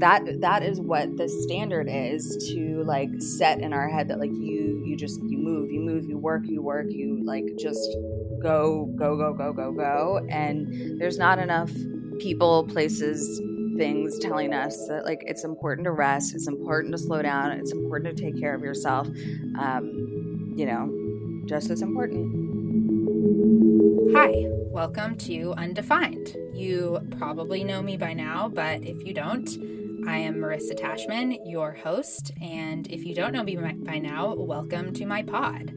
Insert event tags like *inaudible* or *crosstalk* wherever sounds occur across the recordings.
that that is what the standard is to like set in our head that like you you just you move you move you work you work you like just go go go go go go. And there's not enough people places things telling us that like it's important to rest it's important to slow down it's important to take care of yourself um, you know just as important. Hi welcome to undefined. You probably know me by now but if you don't I am Marissa Tashman, your host, and if you don't know me by now, welcome to my pod.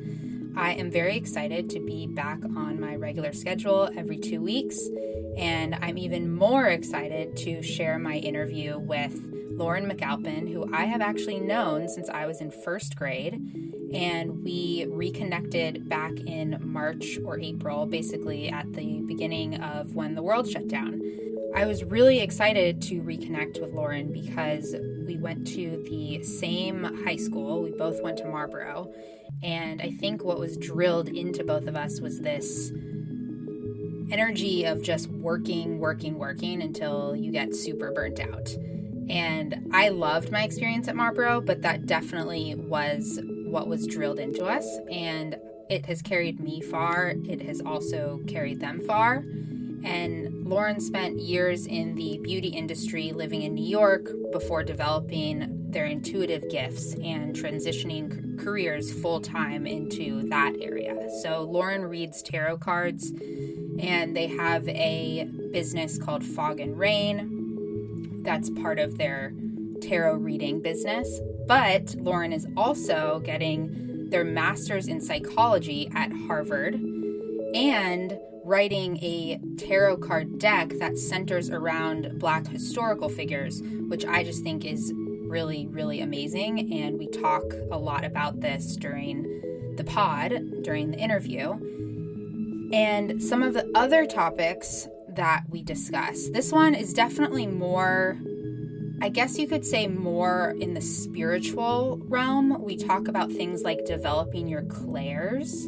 I am very excited to be back on my regular schedule every two weeks, and I'm even more excited to share my interview with Lauren McAlpin, who I have actually known since I was in first grade. And we reconnected back in March or April, basically at the beginning of when the world shut down. I was really excited to reconnect with Lauren because we went to the same high school. We both went to Marlborough. And I think what was drilled into both of us was this energy of just working, working, working until you get super burnt out. And I loved my experience at Marlborough, but that definitely was what was drilled into us. And it has carried me far. It has also carried them far. And Lauren spent years in the beauty industry living in New York before developing their intuitive gifts and transitioning careers full time into that area. So, Lauren reads tarot cards, and they have a business called Fog and Rain that's part of their tarot reading business. But Lauren is also getting their master's in psychology at Harvard and writing a tarot card deck that centers around Black historical figures, which I just think is really, really amazing. And we talk a lot about this during the pod, during the interview. And some of the other topics that we discuss. This one is definitely more, I guess you could say, more in the spiritual realm. We talk about things like developing your clairs,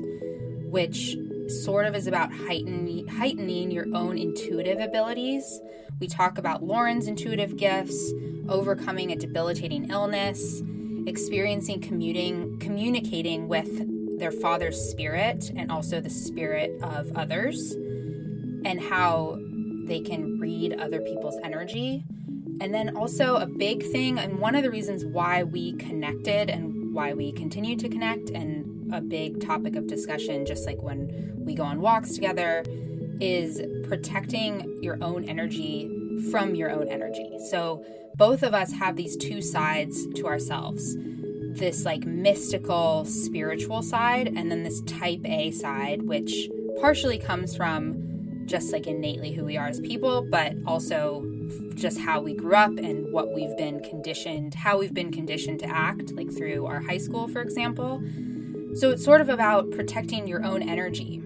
which sort of is about heightening, heightening your own intuitive abilities. We talk about Lauren's intuitive gifts, overcoming a debilitating illness, experiencing commuting, communicating with their father's spirit and also the spirit of others, and how they can read other people's energy. And then also a big thing, and one of the reasons why we connected and why we continue to connect and a big topic of discussion, just like when we go on walks together, is protecting your own energy from your own energy. So both of us have these two sides to ourselves this like mystical spiritual side, and then this type A side, which partially comes from just like innately who we are as people, but also just how we grew up and what we've been conditioned, how we've been conditioned to act, like through our high school, for example. So it's sort of about protecting your own energy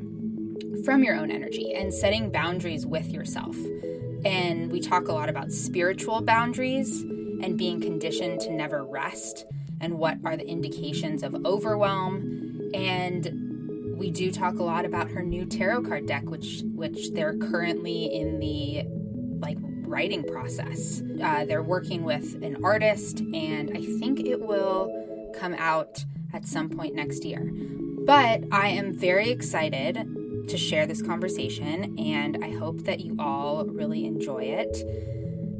from your own energy and setting boundaries with yourself. And we talk a lot about spiritual boundaries and being conditioned to never rest and what are the indications of overwhelm. And we do talk a lot about her new tarot card deck, which which they're currently in the like writing process. Uh, they're working with an artist, and I think it will come out at some point next year. But I am very excited to share this conversation, and I hope that you all really enjoy it.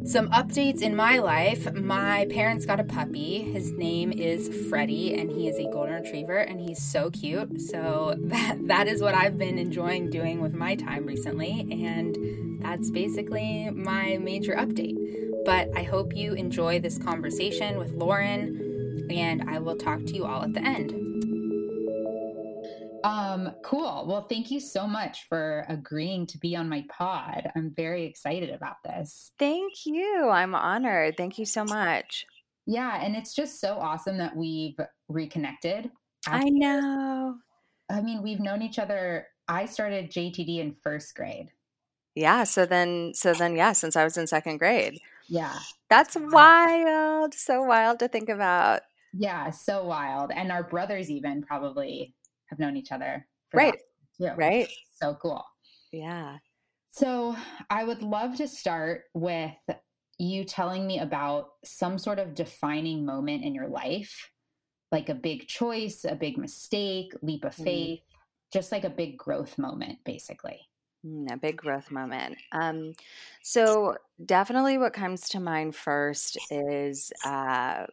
Some updates in my life. My parents got a puppy. His name is Freddie, and he is a golden retriever, and he's so cute. So *laughs* that, that is what I've been enjoying doing with my time recently, and that's basically my major update. But I hope you enjoy this conversation with Lauren and I will talk to you all at the end. Um, cool. Well, thank you so much for agreeing to be on my pod. I'm very excited about this. Thank you. I'm honored. Thank you so much. Yeah, and it's just so awesome that we've reconnected. I know. I mean, we've known each other. I started JTD in first grade. Yeah, so then so then yeah, since I was in second grade. Yeah. That's wild. So wild to think about. Yeah, so wild. And our brothers even probably have known each other. right. Yeah. Right. So cool. Yeah. So I would love to start with you telling me about some sort of defining moment in your life, like a big choice, a big mistake, leap of mm. faith, mm. just like a big growth moment, basically. Mm, a big growth moment. Um, so, definitely what comes to mind first is uh,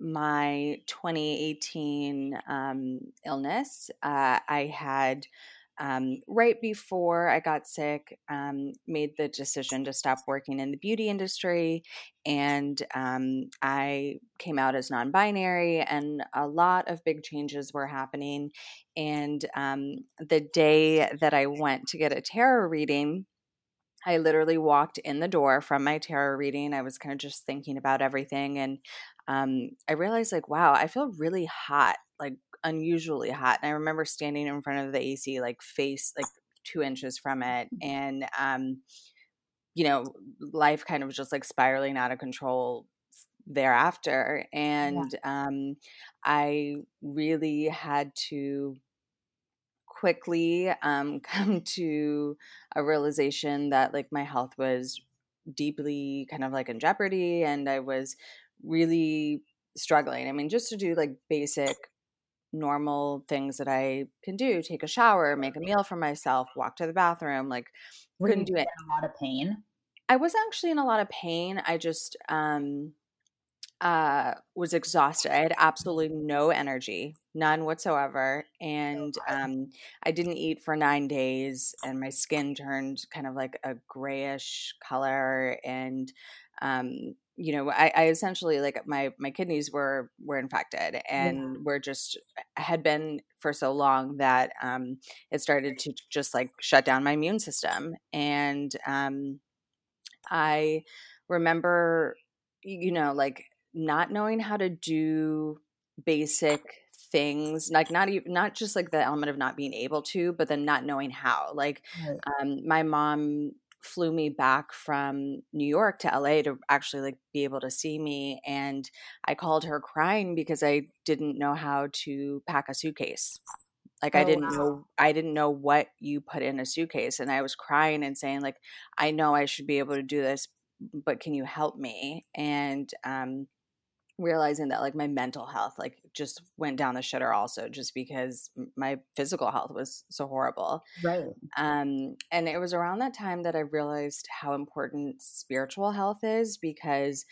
my 2018 um, illness. Uh, I had um, right before I got sick, um, made the decision to stop working in the beauty industry. And um, I came out as non binary, and a lot of big changes were happening. And um, the day that I went to get a tarot reading, I literally walked in the door from my tarot reading. I was kind of just thinking about everything. And um, I realized, like, wow, I feel really hot, like unusually hot. And I remember standing in front of the AC, like face like two inches from it, mm-hmm. and um, you know, life kind of was just like spiraling out of control thereafter. And yeah. um, I really had to quickly um, *laughs* come to a realization that like my health was deeply kind of like in jeopardy and I was really struggling. I mean, just to do like basic normal things that I can do take a shower, make a meal for myself, walk to the bathroom. Like, Were couldn't do it. A lot of pain. I was actually in a lot of pain. I just um, uh, was exhausted. I had absolutely no energy, none whatsoever. And um, I didn't eat for nine days, and my skin turned kind of like a grayish color. And um, you know I, I, essentially like my my kidneys were were infected and yeah. were just had been for so long that um it started to just like shut down my immune system and um i remember you know like not knowing how to do basic things like not even not just like the element of not being able to but then not knowing how like right. um my mom flew me back from New York to LA to actually like be able to see me and I called her crying because I didn't know how to pack a suitcase. Like oh, I didn't wow. know I didn't know what you put in a suitcase and I was crying and saying like I know I should be able to do this but can you help me? And um realizing that like my mental health like just went down the shitter also just because my physical health was so horrible. Right. Um and it was around that time that i realized how important spiritual health is because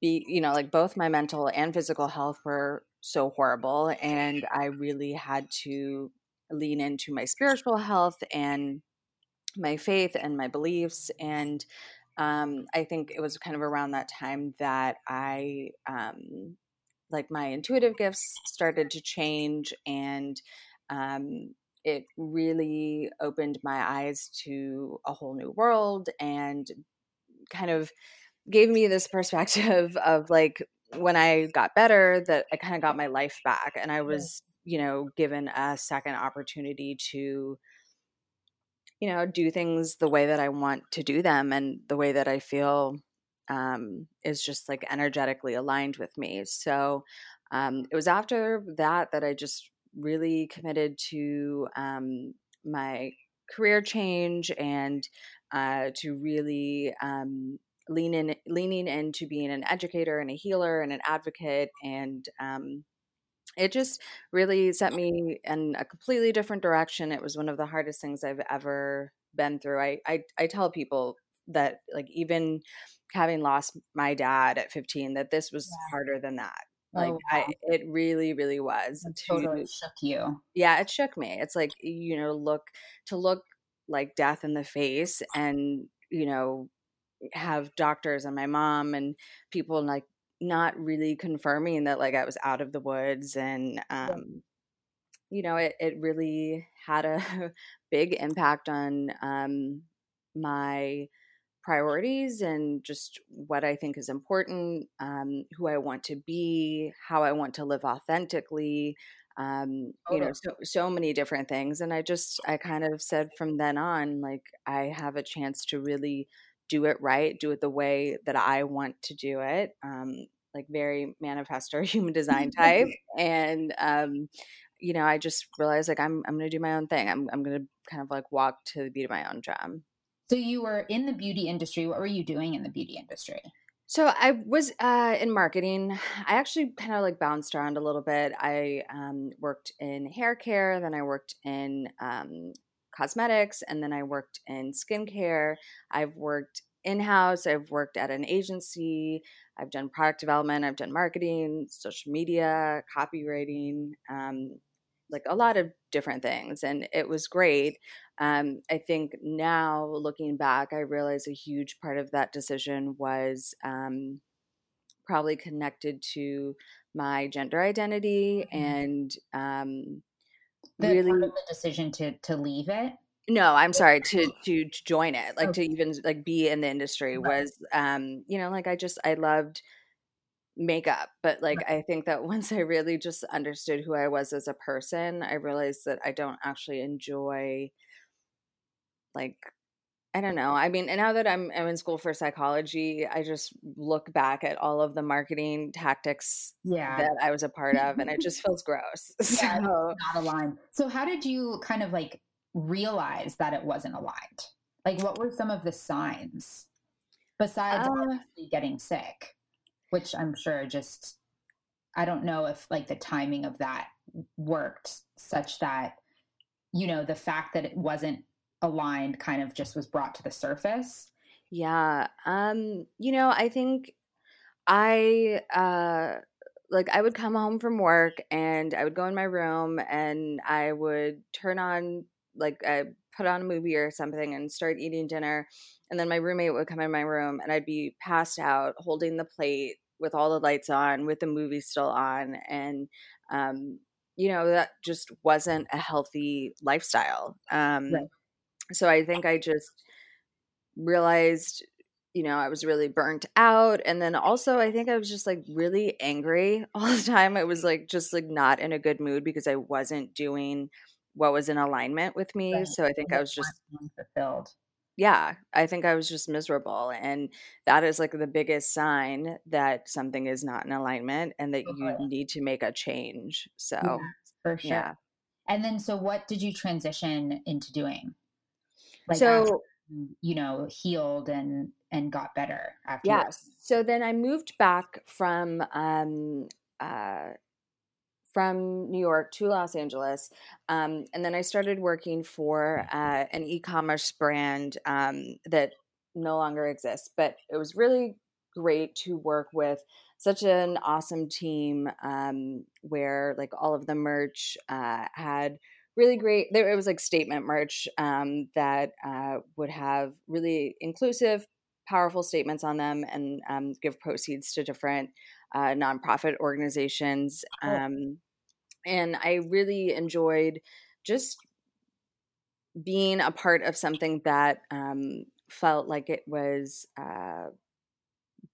be you know like both my mental and physical health were so horrible and i really had to lean into my spiritual health and my faith and my beliefs and um, I think it was kind of around that time that I, um, like, my intuitive gifts started to change, and um, it really opened my eyes to a whole new world and kind of gave me this perspective of like when I got better, that I kind of got my life back, and I was, you know, given a second opportunity to you know, do things the way that I want to do them and the way that I feel um, is just like energetically aligned with me. So um, it was after that that I just really committed to um, my career change and uh, to really um, lean in, leaning into being an educator and a healer and an advocate and um, it just really set me in a completely different direction. It was one of the hardest things I've ever been through. I I, I tell people that like even having lost my dad at 15 that this was yeah. harder than that like oh, wow. I, it really really was it to, totally shook you yeah it shook me it's like you know look to look like death in the face and you know have doctors and my mom and people like not really confirming that like I was out of the woods and um you know it it really had a *laughs* big impact on um my priorities and just what I think is important, um, who I want to be, how I want to live authentically, um, you know, so, so many different things. And I just, I kind of said from then on, like, I have a chance to really do it right, do it the way that I want to do it. Um, like very manifestor *laughs* human design type *laughs* and um you know i just realized like i'm i'm going to do my own thing i'm i'm going to kind of like walk to the beat of my own drum So you were in the beauty industry. What were you doing in the beauty industry? So I was uh, in marketing. I actually kind of like bounced around a little bit. I um, worked in hair care, then I worked in um, cosmetics, and then I worked in skincare. I've worked in house. I've worked at an agency. I've done product development. I've done marketing, social media, copywriting, um, like a lot of different things. And it was great. Um, I think now looking back, I realize a huge part of that decision was um, probably connected to my gender identity mm-hmm. and um, the really? the decision to to leave it? No i'm sorry to to, to join it like okay. to even like be in the industry was um you know like i just i loved makeup but like i think that *laughs* once i really just understood who i was as a person i realized that i don't actually enjoy like I don't know. I mean, and now that I'm, I'm in school for psychology, I just look back at all of the marketing tactics yeah. that I was a part of, and it *laughs* just feels gross. *laughs* Yeah, so, not aligned. So, how did you kind of like realize that it wasn't aligned? Like, what were some of the signs besides uh, getting sick, which I'm sure just, I don't know if like the timing of that worked such that, you know, the fact that it wasn't aligned kind of just was brought to the surface? Yeah. Um, you know, I think I uh like I would come home from work and I would go in my room and I would turn on like I put on a movie or something and start eating dinner and then my roommate would come in my room and I'd be passed out holding the plate with all the lights on with the movie still on and um you know that just wasn't a healthy lifestyle um right so I think I just realized, you know, I was really burnt out. And then also, I think I was just like really angry *laughs* all the time. I was like, just like not in a good mood because I wasn't doing what was in alignment with me. Right. So I think I was just fulfilled. Yeah, I think I was just miserable. And that is like the biggest sign that something is not in alignment and that you need to make a change. So, yeah, for sure. Yeah. And then, so what did you transition into doing? Like so you know healed and and got better after yes so then i moved back from um uh from New York to Los Angeles. Um, and then I started working for uh, an e commerce brand um, that no longer exists. But it was really great to work with such an awesome team um, where, like, all of the merch uh, had really great. There it was like statement merch um, that uh, would have really inclusive, powerful statements on them, and um, give proceeds to different uh, nonprofit organizations. Um, and I really enjoyed just being a part of something that um, felt like it was. Uh,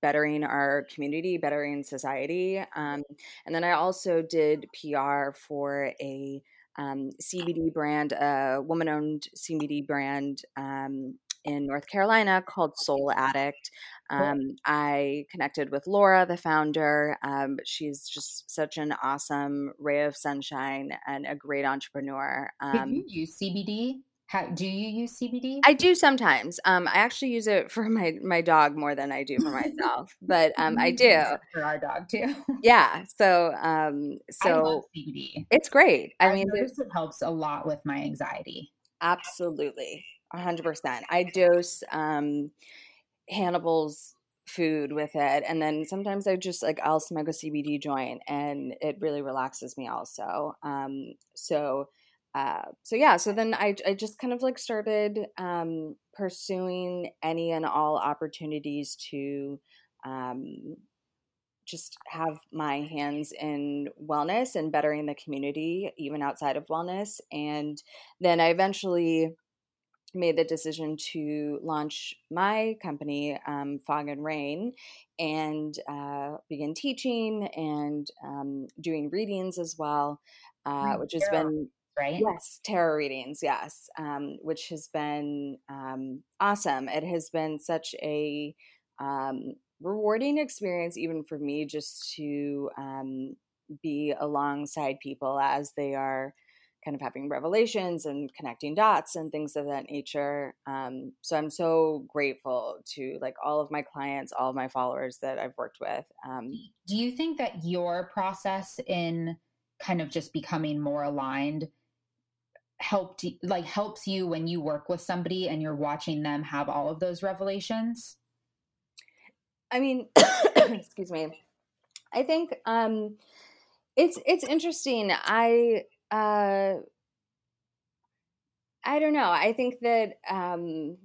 bettering our community, bettering society. Um, and then I also did PR for a um, CBD brand, a woman owned CBD brand um, in North Carolina called Soul Addict. Um, I connected with Laura, the founder. Um, she's just such an awesome ray of sunshine and a great entrepreneur. Did you um use CBD? How, do you use CBD? I do sometimes. Um, I actually use it for my my dog more than I do for myself, but *laughs* um, I do for our dog too. yeah. So um, *laughs* so CBD. It's great. I, I mean, it helps a lot with my anxiety. Absolutely, hundred percent. I dose um, Hannibal's food with it, and then sometimes I just like I'll smoke a CBD joint, and it really relaxes me. Also, um, so uh, so yeah, so then I, I just kind of like started um, pursuing any and all opportunities to um, just have my hands in wellness and bettering the community, even outside of wellness. And then I eventually made the decision to launch my company, um, Fog and Rain, and uh, begin teaching and um, doing readings as well, uh, which has been right? Yes, tarot readings, yes, um, which has been um, awesome. It has been such a um, rewarding experience, even for me, just to um, be alongside people as they are kind of having revelations and connecting dots and things of that nature. Um, so I'm so grateful to like all of my clients, all of my followers that I've worked with. Um, Do you think that your process in kind of just becoming more aligned helped like helps you when you work with somebody and you're watching them have all of those revelations? I mean, *coughs* excuse me. I think um it's it's interesting. I uh I don't know. I think that um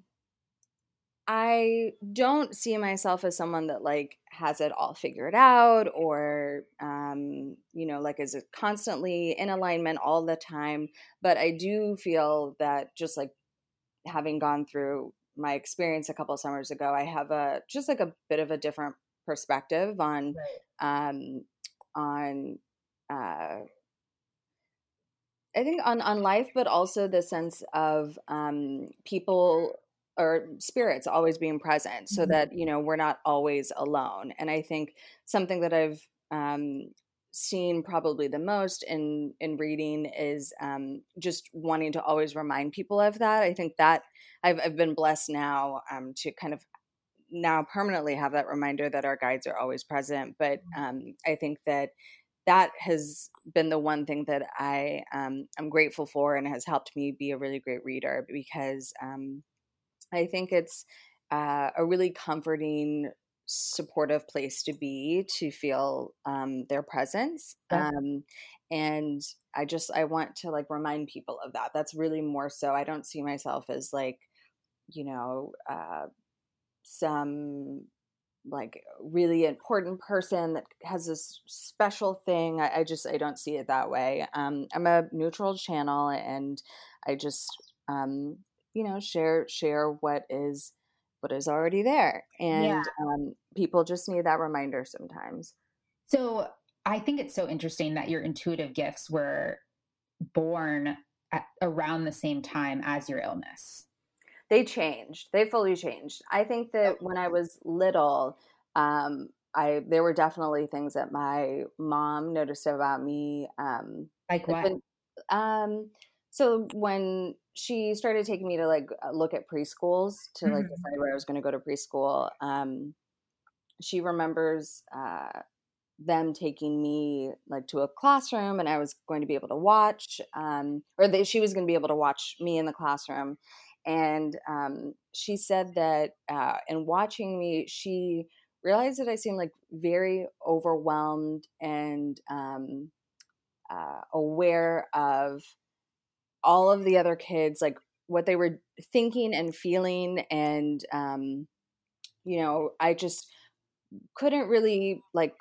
I don't see myself as someone that like has it all figured out or um you know like is constantly in alignment all the time, but I do feel that just like having gone through my experience a couple summers ago, I have a just like a bit of a different perspective on right. um on uh, I think on on life, but also the sense of um, people or spirits always being present, so mm-hmm. that you know we're not always alone. And I think something that I've um, seen probably the most in in reading is um, just wanting to always remind people of that. I think that I've I've been blessed now um, to kind of now permanently have that reminder that our guides are always present. But mm-hmm. um, I think that that has been the one thing that I um, am grateful for and has helped me be a really great reader because um, I think it's uh, a really comforting, supportive place to be to feel um, their presence. Yeah. Um, and I just I want to like remind people of that. That's really more so. I don't see myself as like you know uh, some like really important person that has this special thing. I, I, just I don't see it that way. Um, I'm a neutral channel, and I just um, you know share share what is what is already there, and yeah. um, people just need that reminder sometimes. So I think it's so interesting that your intuitive gifts were born at around the same time as your illness they changed. They fully changed. I think that when I was little, um, I there were definitely things that my mom noticed about me. Um, like what? Um, so when she started taking me to like uh, look at preschools to like mm-hmm. decide where I was going to go to preschool, um, she remembers uh, them taking me like to a classroom, and I was going to be able to watch, um, or they, she was going to be able to watch me in the classroom and um, she said that uh, in watching me, she realized that I seemed like very overwhelmed and um, uh, aware of all of the other kids, like what they were thinking and feeling. And, um, you know, I just couldn't really like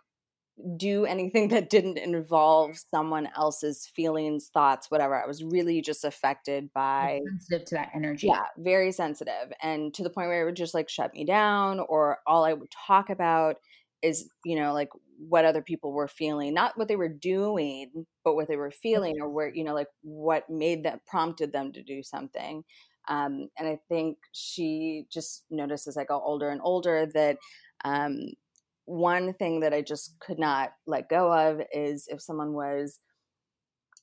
do anything *laughs* that didn't involve someone else's feelings, thoughts, whatever. I was really just affected by sensitive to that energy. Yeah, very sensitive. And to the point where it would just like shut me down, or all I would talk about is, you know, like what other people were feeling, not what they were doing, but what they were feeling, or where, you know, like what made them prompted them to do something. Um, and I think she just noticed as I got older and older that um, one thing that I just could not let go of is if someone was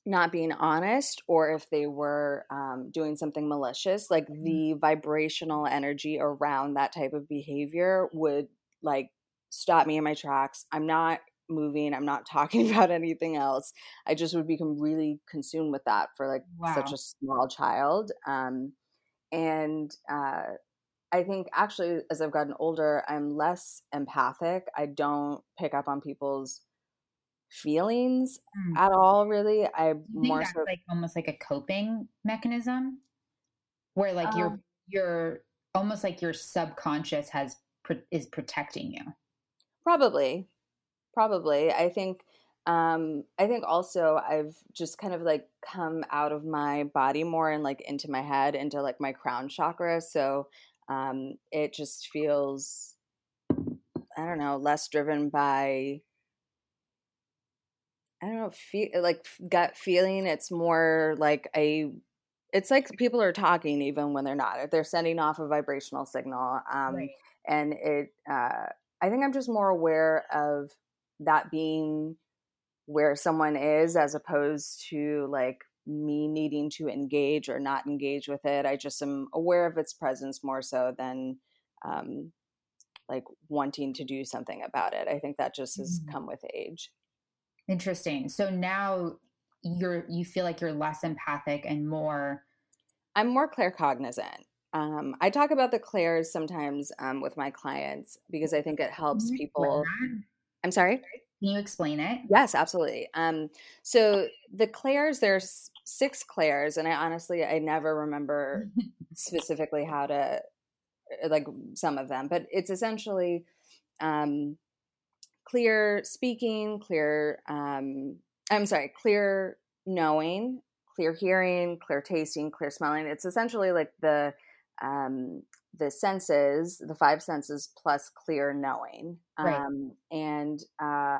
not being honest or if they were um, doing something malicious, like mm-hmm. the vibrational energy around that type of behavior would like stop me in my tracks. I'm not moving. I'm not *laughs* talking about anything else. I just would become really consumed with that for like wow. such a small child. Um, and uh, I think actually, as I've gotten older, I'm less empathic. I don't pick up on people's feelings mm. at all. Really, I more so like almost like a coping mechanism, where like um, you're you're almost like your subconscious has is protecting you. Probably, probably. I think. Um, I think also I've just kind of like come out of my body more and like into my head, into like my crown chakra. So um, it just feels i don't know less driven by i don't know feel like gut feeling it's more like a it's like people are talking even when they're not they're sending off a vibrational signal um, right. and it uh, i think i'm just more aware of that being where someone is as opposed to like me needing to engage or not engage with it. I just am aware of its presence more so than um, like wanting to do something about it. I think that just has mm-hmm. come with age. Interesting. So now you're you feel like you're less empathic and more I'm more claircognizant. Um, I talk about the clairs sometimes um, with my clients because I think it helps people. I'm sorry. Can you explain it? Yes, absolutely. Um, so the clairs, there's six clairs, and I honestly I never remember *laughs* specifically how to uh, like some of them, but it's essentially um, clear speaking, clear. Um, I'm sorry, clear knowing, clear hearing, clear tasting, clear smelling. It's essentially like the um, the senses, the five senses plus clear knowing. Right. Um, and uh,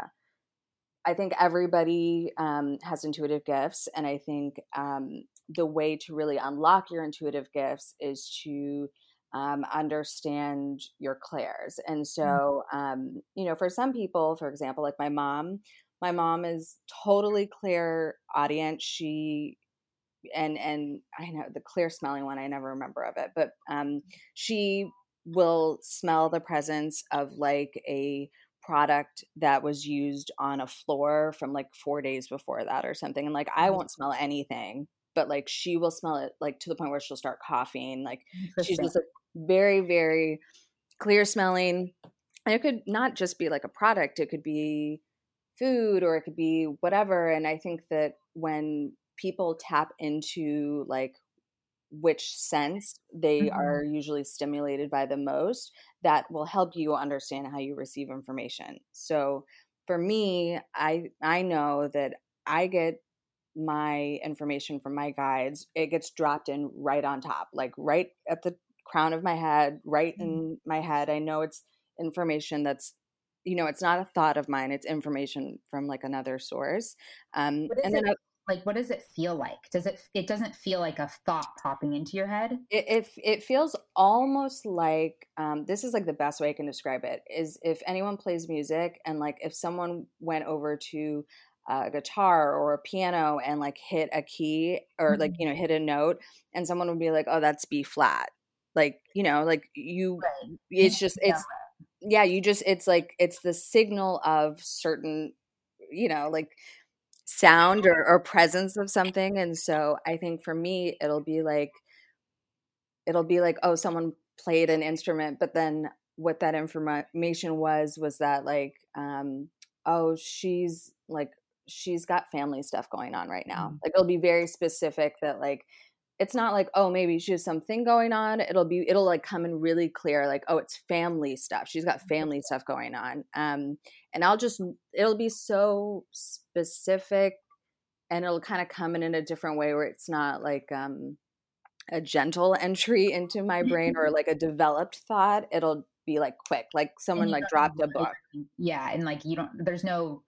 I think everybody um, has intuitive gifts, and I think um, the way to really unlock your intuitive gifts is to um, understand your clairs. And mm. so, um, you know, for some people, for example, like my mom, my mom is totally clear audience. She and and I know the clear smelling one I never remember of it, but um, she will smell the presence of like a product that was used on a floor from like four days before that or something, and like I mm-hmm. won't smell anything, but like she will smell it like to the point where she'll start coughing. Like she's just like very very clear smelling, and it could not just be like a product; it could be food or it could be whatever. And I think that when people tap into like which sense they mm-hmm. are usually stimulated by the most that will help you understand how you receive information so for me i i know that i get my information from my guides it gets dropped in right on top like right at the crown of my head right mm-hmm. in my head i know it's information that's you know it's not a thought of mine it's information from like another source um and then like what does it feel like does it it doesn't feel like a thought popping into your head it it, it feels almost like um, this is like the best way i can describe it is if anyone plays music and like if someone went over to a guitar or a piano and like hit a key or mm-hmm. like you know hit a note and someone would be like oh that's b flat like you know like you right. it's just *laughs* it's yeah you just it's like it's the signal of certain you know like sound or, or *laughs* presence of something and so i think for me it'll be like it'll be like oh someone played an instrument but then what that information was was that like um oh she's like she's got family stuff going on right now mm. like it'll be very specific that like it's not like oh maybe she has something going on. It'll be it'll like come in really clear like oh it's family stuff. She's got mm-hmm. family stuff going on. Um and i'll just it'll be so specific and it'll kind of come in in a different way where it's not like um a gentle *laughs* entry into my brain or like a developed thought. It'll be like quick like someone like dropped a book. yeah and like you don't there's no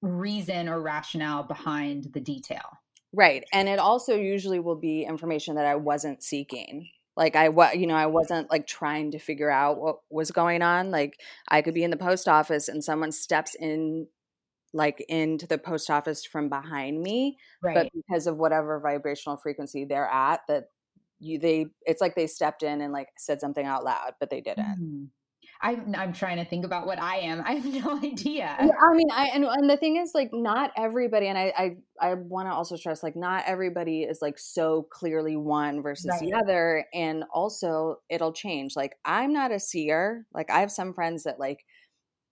reason or rationale behind the detail Right. And it also usually will be information that I wasn't seeking. Like I what you know, I wasn't like trying to figure out what was going on. Like I could be in the post office and someone steps in like into the post office from behind me, right. but because of whatever vibrational frequency they're at that you they it's like they stepped in and like said something out loud, but they didn't. Mm-hmm. I'm, I'm trying to think about what I am. *laughs* I have no idea. Yeah, I mean, I and, and the thing is, like, not everybody, and I I, I want to also stress, like, not everybody is like so clearly one versus right. the other, and also it'll change. Like, I'm not a seer. Like, I have some friends that like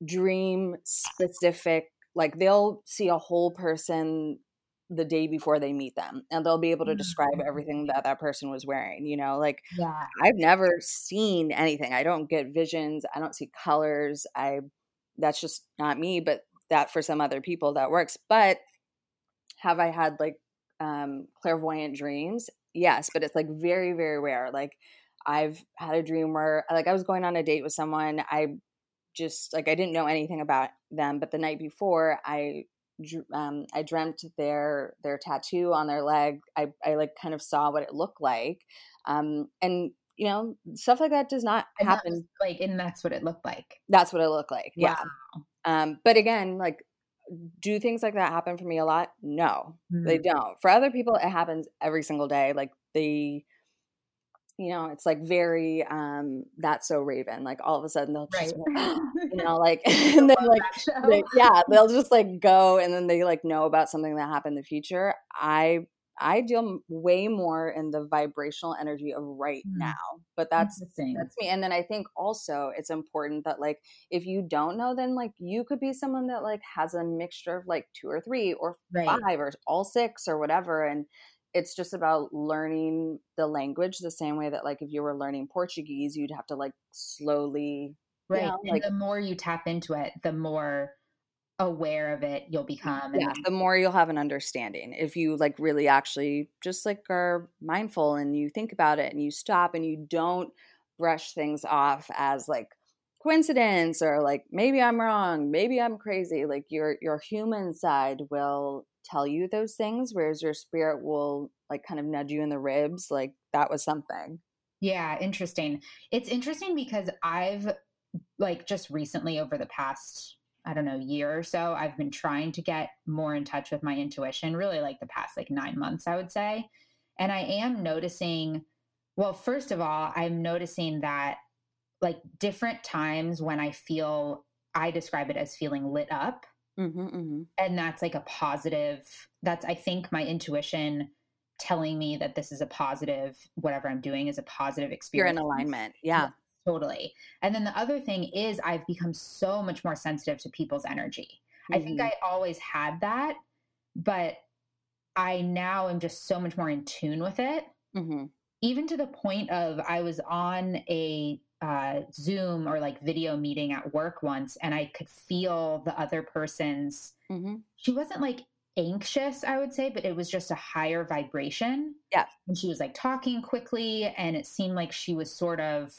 dream specific. Like, they'll see a whole person the day before they meet them and they'll be able to describe mm-hmm. everything that that person was wearing you know like yeah. i've never seen anything i don't get visions i don't see colors i that's just not me but that for some other people that works but have i had like um clairvoyant dreams yes but it's like very very rare like i've had a dream where like i was going on a date with someone i just like i didn't know anything about them but the night before i um, I dreamt their their tattoo on their leg. I, I like kind of saw what it looked like, um, and you know stuff like that does not and happen. like, and that's what it looked like. That's what it looked like. Wow. Yeah. Um, but again, like do things like that happen for me a lot? No, Mm. they don't. For other people, it happens every single day. Like they, you know, it's like very um that's so Raven. Like all of a sudden they'll just, you *laughs* know, like *laughs* and then like they, yeah, *laughs* they'll just like go and then they like know about something that happened in the future. I I deal way more in the vibrational energy of right Mm. now, but that's Interesting. that's me. And then I think also it's important that like if you don't know, then like you could be someone that like has a mixture of like two or three or Right. five or all six or whatever. And it's just about learning the language the same way that like if you were learning Portuguese, you'd have to like slowly Right. and like- the more you tap into it, the more aware of it you'll become. And yeah the more you'll have an understanding if you like really actually just like are mindful and you think about it and you stop and you don't brush things off as like coincidence or like maybe i'm wrong maybe i'm crazy like your your human side will tell you those things whereas your spirit will like kind of nudge you in the ribs like that was something Yeah, interesting. It's interesting because I've like just recently over the past I don't know year or so I've been trying to get more in touch with my intuition really like the past like 9 months I would say. And I am noticing well first of all I'm noticing that like different times when I feel I describe it as feeling lit up mm-hmm, mm-hmm. and that's like a positive that's i think my intuition telling me that this is a positive whatever i'm doing is a positive experience. you're in alignment *laughs* yeah totally and then the other thing is i've become so much more sensitive to people's energy i think Mhm. i always had that but i now am just so much more in tune with it mm-hmm. even to the point of I was on a uh, Zoom or like video meeting at work once, and I could feel the other person's. Mm-hmm. She wasn't like anxious, I would say, but it was just a higher vibration. Yeah. and she was like talking quickly, and it seemed like she was sort of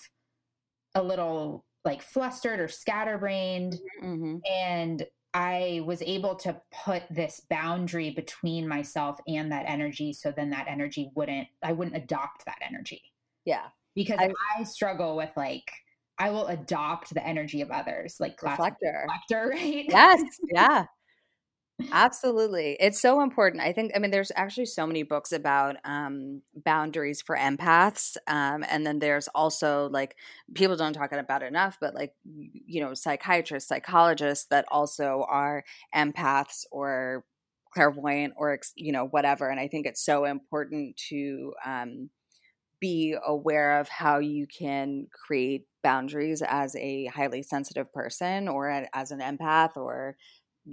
a little like flustered or scatterbrained, Mm-hmm. and I was able to put this boundary between myself and that energy so then that energy wouldn't I wouldn't adopt that energy yeah because I- I, struggle with like I will adopt the energy of others like reflector. reflector *laughs* right? Yes yeah. Absolutely. It's so important. I think i mean there's actually so many books about um boundaries for empaths um and then there's also like people don't talk about it enough but like you know psychiatrists psychologists that also are empaths or clairvoyant or you know whatever and i think it's so important to um be aware of how you can create boundaries as a highly sensitive person or as an empath or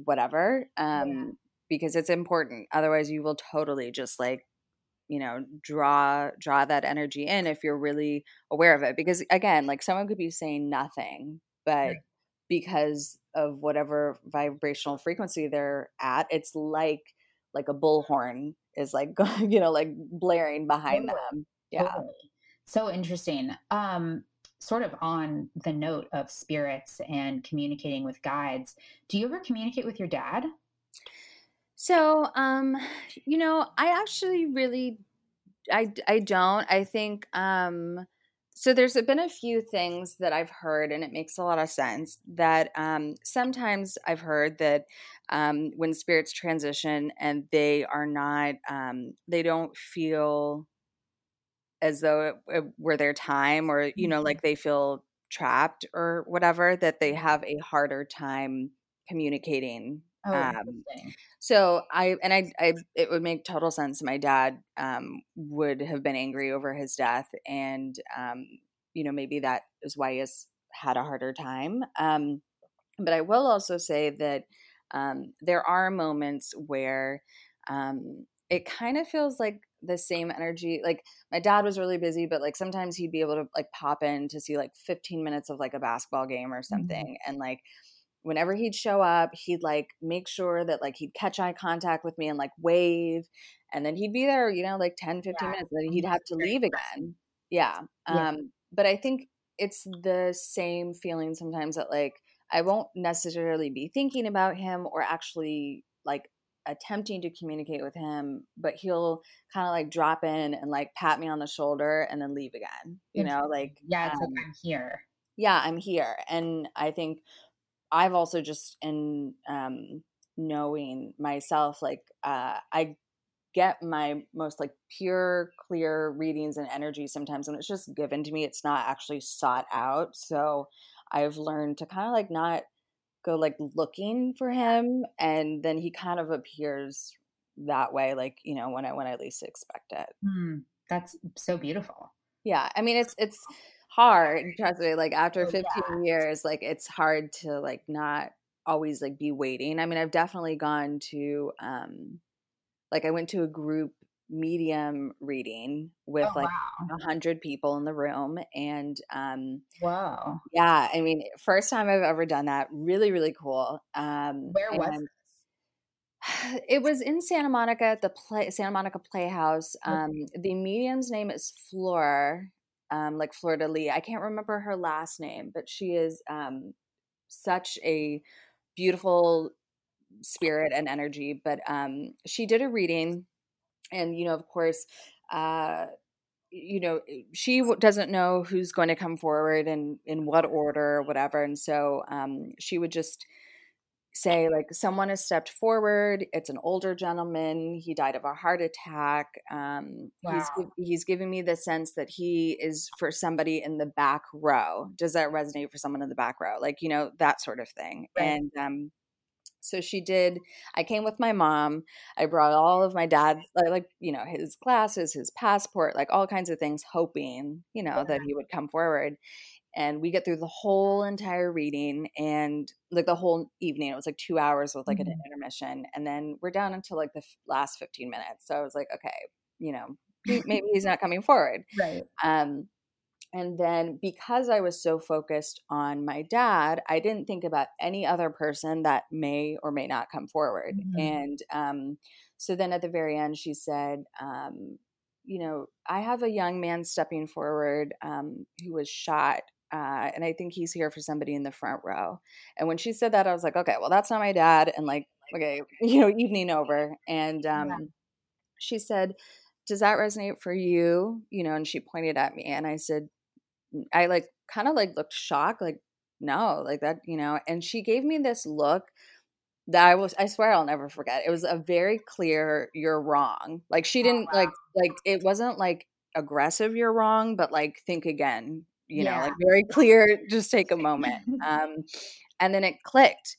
whatever um because it's important. Otherwise you will totally just like you know draw draw that energy in if you're really aware of it. Because again like someone could be saying nothing but Right. because of whatever vibrational frequency they're at it's like like a bullhorn is like *laughs* you know like blaring behind them yeah Totally. so interesting um sort of on the note of spirits and communicating with guides do you ever communicate with your dad So, um, you know, I actually really I I don't. I think um so there's been a few things that I've heard and it makes a lot of sense that um sometimes I've heard that um when spirits transition and they are not um they don't feel as though it, it were their time or you know Mhm. like they feel trapped or whatever that they have a harder time communicating oh um so I and I, I it would make total sense. My dad um, would have been angry over his death, and um, you know maybe that is why he has had a harder time. Um, but I will also say that um, there are moments where um, it kind of feels like the same energy. Like my dad was really busy, but like sometimes he'd be able to like pop in to see like 15 minutes of like a basketball game or something, and like whenever he'd show up, he'd like make sure that like he'd catch eye contact with me and like wave. And then he'd be there, you know, like 10, 15 Yeah. minutes, then he'd Mhm. have to leave again. Yeah. Yeah. Um, but I think it's the same feeling sometimes that like I won't necessarily be thinking about him or actually like attempting to communicate with him, but he'll kind of like drop in and like pat me on the shoulder and then leave again. You know, like yeah it's um, like i'm here yeah i'm here and i think i've also just in um knowing myself like uh i get my most like pure clear readings and energy sometimes when it's just given to me it's not actually sought out so i've learned to kind of like not go like looking for him and then he kind of appears that way like you know when i when i least expect it. Mm, that's so beautiful. Yeah i mean it's it's hard trust me like after 15 yeah. years like it's hard to like not always like be waiting. I mean i've definitely gone to um like I went to a group medium reading with oh, like a wow. hundred people in the room and um wow yeah i mean first time i've ever done that really really cool um where was *sighs* it was in santa monica at the play santa monica playhouse um the medium's name is flor um like florida lee i can't remember her last name but she is um such a beautiful spirit and energy. But um, she did a reading, and you know, of course, uh, you know, eh, she doesn't know who's going to come forward and in what order or whatever, and so um, she would just say like someone has stepped forward. It's an older gentleman. He died of a heart attack. Um, wow. he's he's giving me the sense that he is for somebody in the back row. Does that resonate for someone in the back row? Like you know that sort of thing right. and um, so she did. I came with my mom. I brought all of my dad's, like, you know, his glasses, his passport, like all kinds of things, hoping, you know, that he would come forward. And we get through the whole entire reading and like the whole evening. It was like two hours with like mm-hmm. an intermission. And then we're down until like the last 15 minutes. So I was like, okay, you know, maybe *laughs* he's not coming forward. Right. Um, and then because I was so focused on my dad, I didn't think about any other person that may or may not come forward. Mm-hmm. And um, so then at the very end, she said, um, you know, I have a young man stepping forward um, who was shot. Uh, and I think he's here for somebody in the front row. And when she said that, I was like, okay, well, that's not my dad. And like, okay, *laughs* you know, evening over. And um, yeah. she said, does that resonate for you? You know, and she pointed at me and I said, I like kind of like looked shocked, like, no, like that, you know, and she gave me this look that I was I swear I'll never forget. It was a very clear you're wrong. Like she oh, didn't oh, wow. like like it wasn't like aggressive you're wrong, but like think again, you yeah. know, like very clear, *laughs* just take a *laughs* moment. um and then it clicked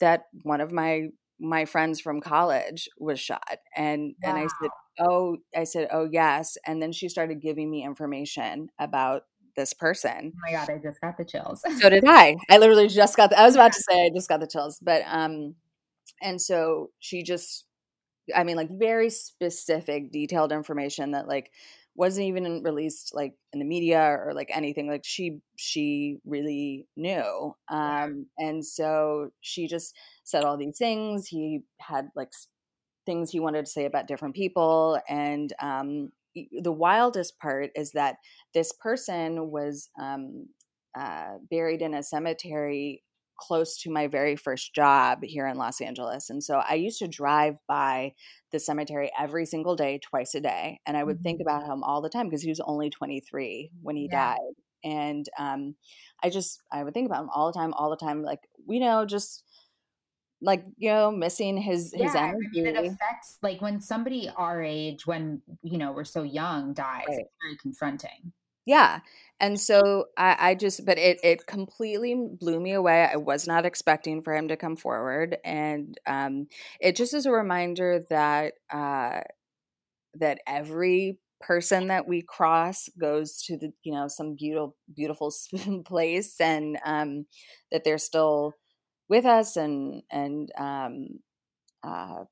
that one of my my friends from college was shot and wow. and I said, "Oh, I said, "Oh, yes." And then she started giving me information about this person. Oh my god, I just got the chills. so did *laughs* I. I literally just got the, I was about to say I just got the chills, but um and so she just I mean like very specific detailed information that like wasn't even released like in the media or like anything like she she really knew um and so she just said all these things he had like things he wanted to say about different people and um the wildest part is that this person was um, uh, buried in a cemetery close to my very first job here in Los Angeles. And so I used to drive by the cemetery every single day, twice a day. And I would mm-hmm. think about him all the time because he was only 23 when he yeah. died. And um, I just, I would think about him all the time, all the time. Like, you know, just like you know missing his his yeah, energy. I mean, it affects like when somebody our age, when you know we're so young, dies. Right. It's very confronting. Yeah, and so I, I just, but it it completely blew me away. I was not expecting for him to come forward, and um, it just is a reminder that uh, that every person that we cross goes to the you know some beautiful beautiful *laughs* place and um that they're still with us and and um, uh,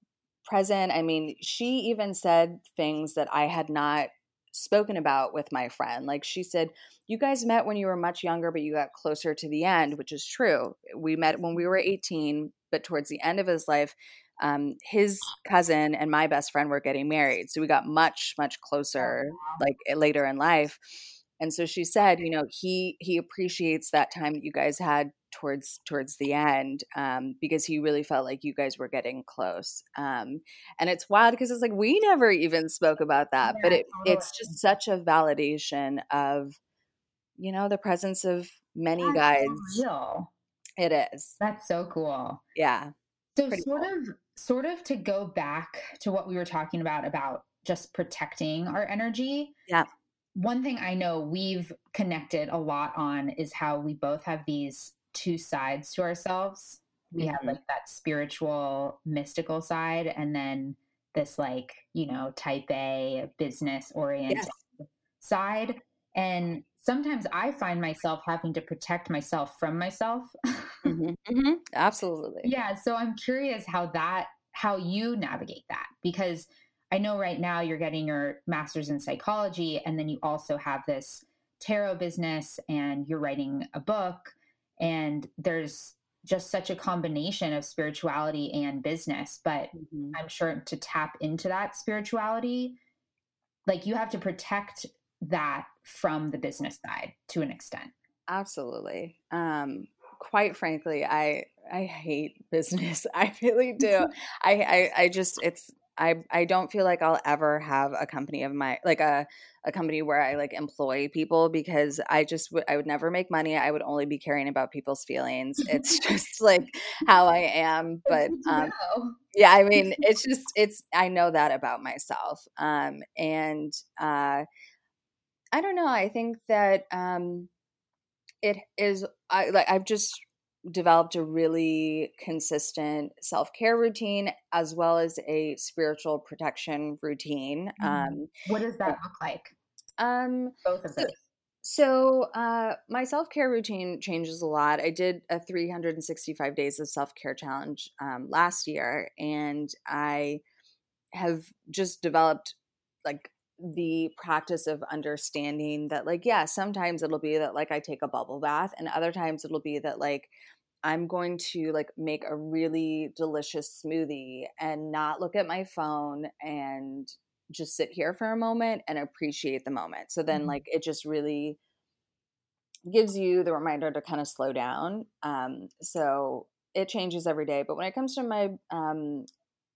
present. I mean, she even said things that I had not spoken about with my friend. Like she said, "You guys met when you were much younger, but you got closer to the end," which is true. We met when we were eighteen, but towards the end of his life. Um, his cousin and my best friend were getting married, so we got much, much oh, closer, like later in life. And so she said, you know, he he appreciates that time that you guys had towards towards the end um, because he really felt like you guys were getting close. Um, and it's wild because it's like we never even spoke about that, yeah, but it totally. it's just such a validation of you know the presence of many That's guides. So. It is. That's so cool. Yeah. So sort cool. of sort of to go back to what we were talking about about just protecting our energy. Yeah. One thing I know we've connected a lot on is how we both have these two sides to ourselves. We mm-hmm. have like that spiritual, mystical side, and then this like, you know, type A business oriented yes. side. And sometimes I find myself having to protect myself from myself. mm-hmm. Mm-hmm. Absolutely. Yeah. So I'm curious how that, how you navigate that because I know right now you're getting your master's in psychology and then you also have this tarot business and you're writing a book and there's just such a combination of spirituality and business but mm-hmm. i'm sure to tap into that spirituality like you have to protect that from the business side to an extent. Absolutely. Um quite frankly i i hate business. *laughs* I really do. *laughs* I, I i just it's I I don't feel like I'll ever have a company of my like a a company where I like employ people because I just would I would never make money. I would only be caring about people's feelings. It's *laughs* just like how I am. But um, yeah, I mean, *laughs* it's just it's I know that about myself. Um, and uh, I don't know. I think that um, it is I like I've just developed a really consistent self care routine as well as a spiritual protection routine. Mm. Um, what does that look like? Um, Both of those. So, uh, my self care routine changes a lot. I did a 365 days of self care challenge um, last year, and I have just developed like the practice of understanding that, like, yeah, sometimes it'll be that, like, I take a bubble bath, and other times it'll be that, like, I'm going to like make a really delicious smoothie and not look at my phone and just sit here for a moment and appreciate the moment. So then, mm-hmm. like, it just really gives you the reminder to kind of slow down. Um, so it changes every day. But when it comes to my um,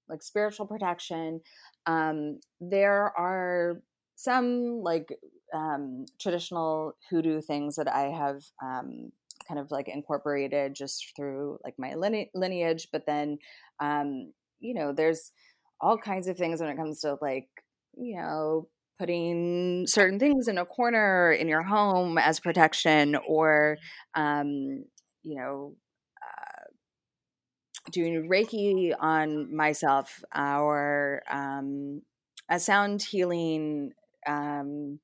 like spiritual protection, um, there are some like um, traditional hoodoo things that I have um, kind of like incorporated just through like my lineage. But then, um, you know, there's all kinds of things when it comes to like, you know, putting certain things in a corner in your home as protection or, um, you know, uh, doing Reiki on myself or um, a sound healing, um,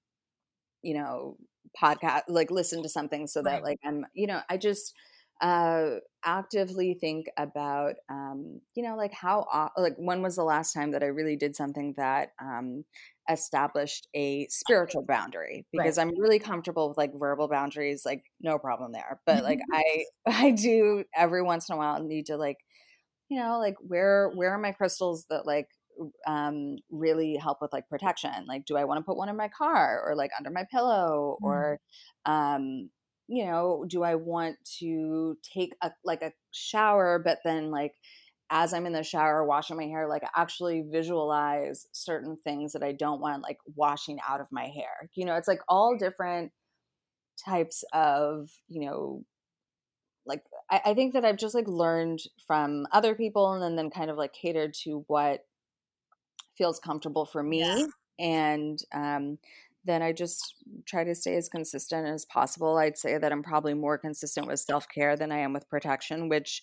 you know, podcast like listen to something so that right. like i'm you know i just uh actively think about um you know like how like when was the last time that i really did something that um established a spiritual boundary because right. i'm really comfortable with like verbal boundaries like no problem there but like *laughs* i *laughs* i do every once in a while need to like you know like where where are my crystals that like um, really help with like protection. Like, do I want to put one in my car or like under my pillow mm. or, um, you know, do I want to take a like a shower, but then like as I'm in the shower washing my hair, like actually visualize certain things that I don't want like washing out of my hair. You know, it's like all different types of, you know, like I, I think that I've just like learned from other people and then, then kind of like catered to what feels comfortable for me. Yeah. And um, then I just try to stay as consistent as possible. I'd say that I'm probably more consistent with self care than I am with protection, which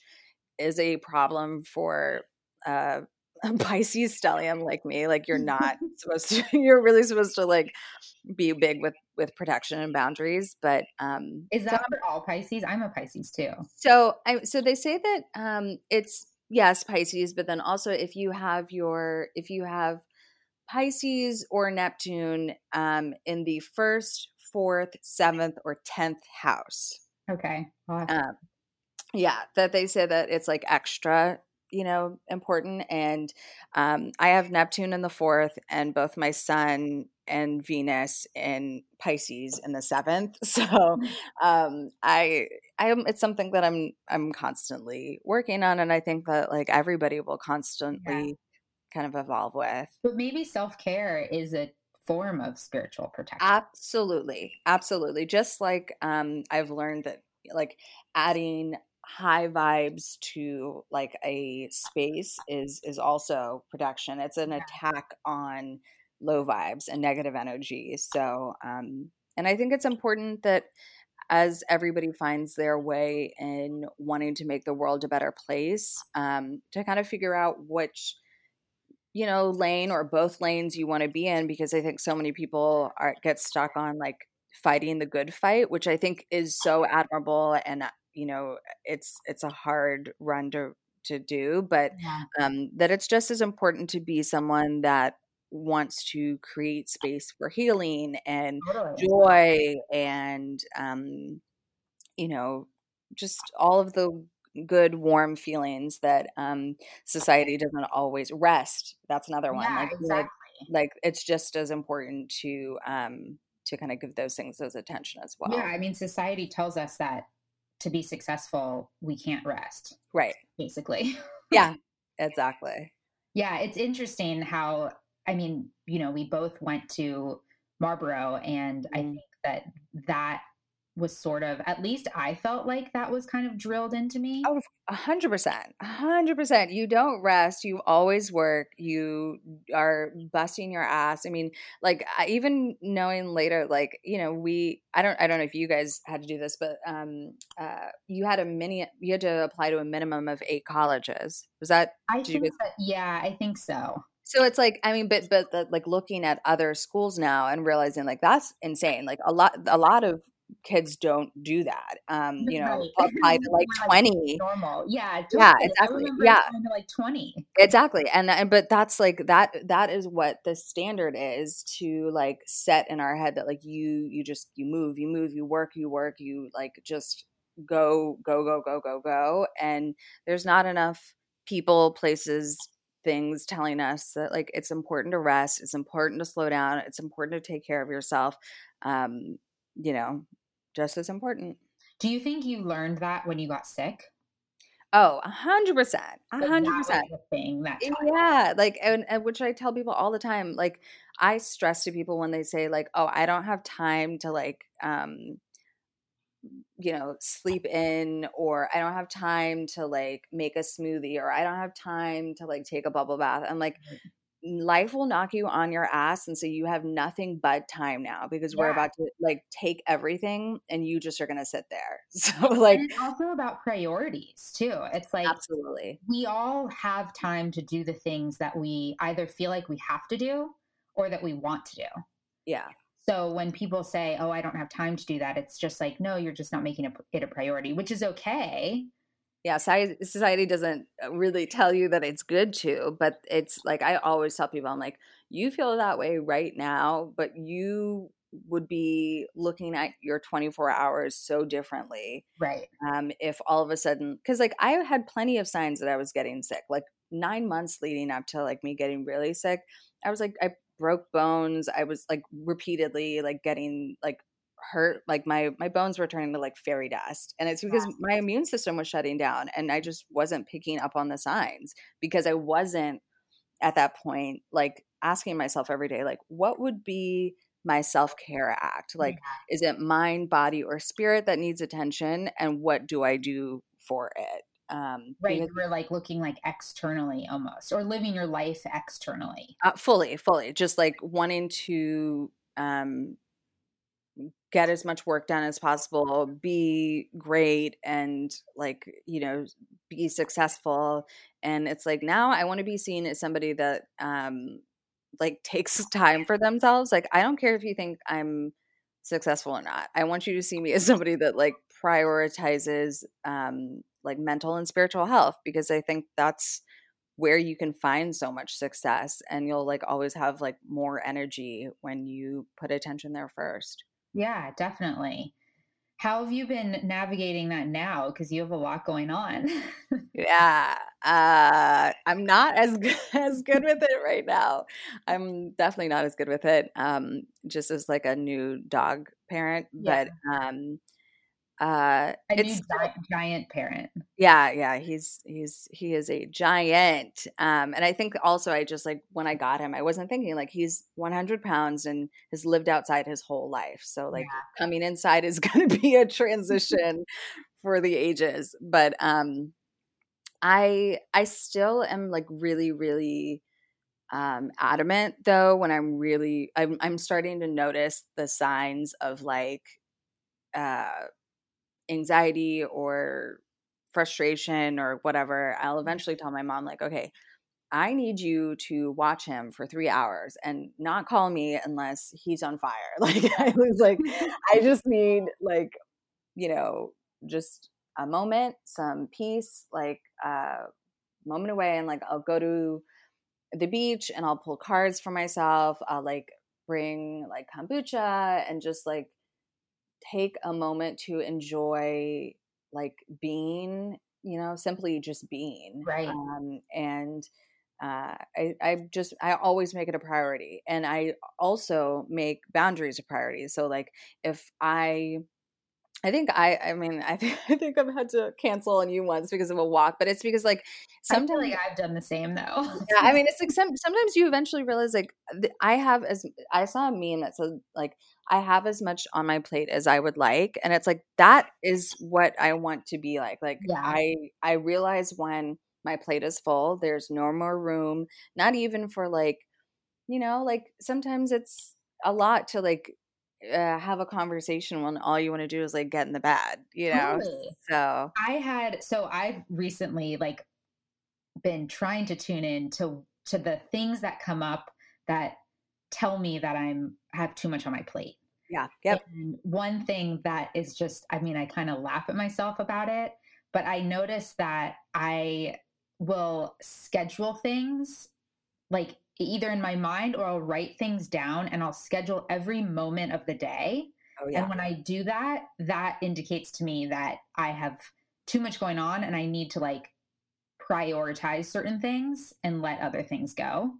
is a problem for uh, *laughs* a Pisces stellium like me. Like you're not *laughs* supposed to. *laughs* You're really supposed to like be big with with protection and boundaries. But um, is that so, for all Pisces? I'm a Pisces too. So I so they say that um, it's yes pisces but then also if you have your if you have pisces or neptune um in the first fourth seventh or tenth house. Okay. Um, yeah that they say that it's like extra you know important and um i have neptune in the fourth and both my sun and venus in pisces in the seventh. *laughs* So mm-hmm. um i i am it's something that i'm i'm constantly working on and i think that like everybody will constantly yeah. kind of evolve with. But maybe self-care is a form of spiritual protection. Absolutely absolutely. Just like um i've learned that like adding high vibes to like a space is is also production it's an attack on low vibes and negative energy so um and i think it's important that as everybody finds their way in wanting to make the world a better place um to kind of figure out which you know lane or both lanes you want to be in because i think so many people are get stuck on like fighting the good fight which i think is so admirable and you know it's it's a hard run to to do but yeah. um that it's just as important to be someone that wants to create space for healing and totally. joy and um you know just all of the good warm feelings that um society doesn't always rest that's another one yeah, like, exactly. like like it's just as important to um to kind of give those things those attention as well yeah i mean society tells us that to be successful, we can't rest. Right. Basically. yeah, *laughs* exactly. Yeah, it's interesting how, I mean, you know, we both went to Marlborough, and mm. I think that that was sort of at least I felt like that was kind of drilled into me. Oh, a hundred percent, a hundred percent. You don't rest. You always work. You are busting your ass. I mean, like even knowing later, like you know, we. I don't. I don't know if you guys had to do this, but um, uh, you had a mini. You had to apply to a minimum of eight colleges. Was that? I think. That, yeah, I think so. So it's like I mean, but but the, like looking at other schools now and realizing like that's insane. Like a lot a lot of kids don't do that. Um, you know, right. apply *laughs* to like twenty. Normal, yeah, totally. yeah, exactly, yeah, like twenty, exactly. And and but that's like that. That is what the standard is to like set in our head that like you you just you move, you move, you work, you work, you like just go go go go go go. And there's not enough people, places, things telling us that like it's important to rest, it's important to slow down, it's important to take care of yourself. Um, you know, just as important. Do you think you learned that when you got sick? Oh, a hundred percent, a hundred percent. Thing that yeah, like and, and which I tell people all the time. Like I stress to people when they say like, "Oh, I don't have time to like, um, you know, sleep in, or I don't have time to like make a smoothie, or I don't have time to like take a bubble bath." I'm like, life will knock you on your ass and so you have nothing but time now because yeah. we're about to like take everything and you just are going to sit there. *laughs* So like and it's also about priorities too. It's like absolutely. we all have time to do the things that we either feel like we have to do or that we want to do. Yeah so when people say oh i don't have time to do that it's just like no you're just not making it a priority which is okay. Yeah society doesn't uh, really tell you that it's good to but it's like i always tell people i'm like you feel that way right now but you would be looking at your 24 hours so differently right. um if all of a sudden because like i had plenty of signs that i was getting sick like nine months leading up to like me getting really sick i was like i broke bones i was like repeatedly like getting like hurt like my my bones were turning to like fairy dust and it's because my immune system was shutting down and i just wasn't picking up on the signs because i wasn't at that point like asking myself every day like what would be my self-care act? Like yeah. is it mind body or spirit that needs attention and what do i do for it um right because, we're like looking like externally almost or living your life externally uh, fully fully just like wanting to um get as much work done as possible, be great and like, you know, be successful. And it's like now I want to be seen as somebody that um like *laughs* takes time for themselves. Like I don't care if you think I'm successful or not. I want you to see me as somebody that like prioritizes um like mental and spiritual health because I think that's where you can find so much success and you'll like always have like more energy when you put attention there first. Yeah, definitely. How have you been navigating that now? Because you have a lot going on. *laughs* yeah, uh, I'm not as good, *laughs* as good with it right now. I'm definitely not as good with it. Um, just as like a new dog parent, yeah. but um, uh it's giant, giant parent yeah yeah he's he's he is a giant um and i think also i just like when i got him i wasn't thinking like he's 100 pounds and has lived outside his whole life so like yeah. coming inside is *laughs* going to be a transition for the ages. But um, I I still am like really really um, adamant though when I'm really I'm I'm starting to notice the signs of like uh, anxiety or frustration or whatever. I'll mm-hmm. eventually tell my mom like, okay, I need you to watch him for three hours and not call me unless he's on fire. *laughs* Like I was like, *laughs* I just need like, you know, just a moment, some peace, like a uh, moment away, and like I'll go to the beach and I'll pull cards for myself. I'll like bring like kombucha and just like take a moment to enjoy like being, you know, simply just being. Right. Um, and uh, I, I just I always make it a priority, and I also make boundaries a priority. So like if I I think I I mean *laughs* I think I think I've had to cancel on you once because of a walk, but it's because like sometimes like I've done the same though. yeah, I mean it's like some, sometimes you eventually realize like I have as I saw a meme that said like I have as much on my plate as I would like, and it's like that is what I want to be like. Like yeah. I I realize when my plate is full, there's no more room, not even for like you know like sometimes it's a lot to like uh, have a conversation when all you want to do is like get in the bed, you know? Totally. So I had, so I've recently like been trying to tune in to, to the things that come up that tell me that I'm have too much on my plate. Yeah. Yep. And one thing that is just, I mean, I kind of laugh at myself about it, but I notice that I will schedule things like either in my mind or I'll write things down and I'll schedule every moment of the day. Oh, yeah. And when I do that, that indicates to me that I have too much going on and I need to like prioritize certain things and let other things go.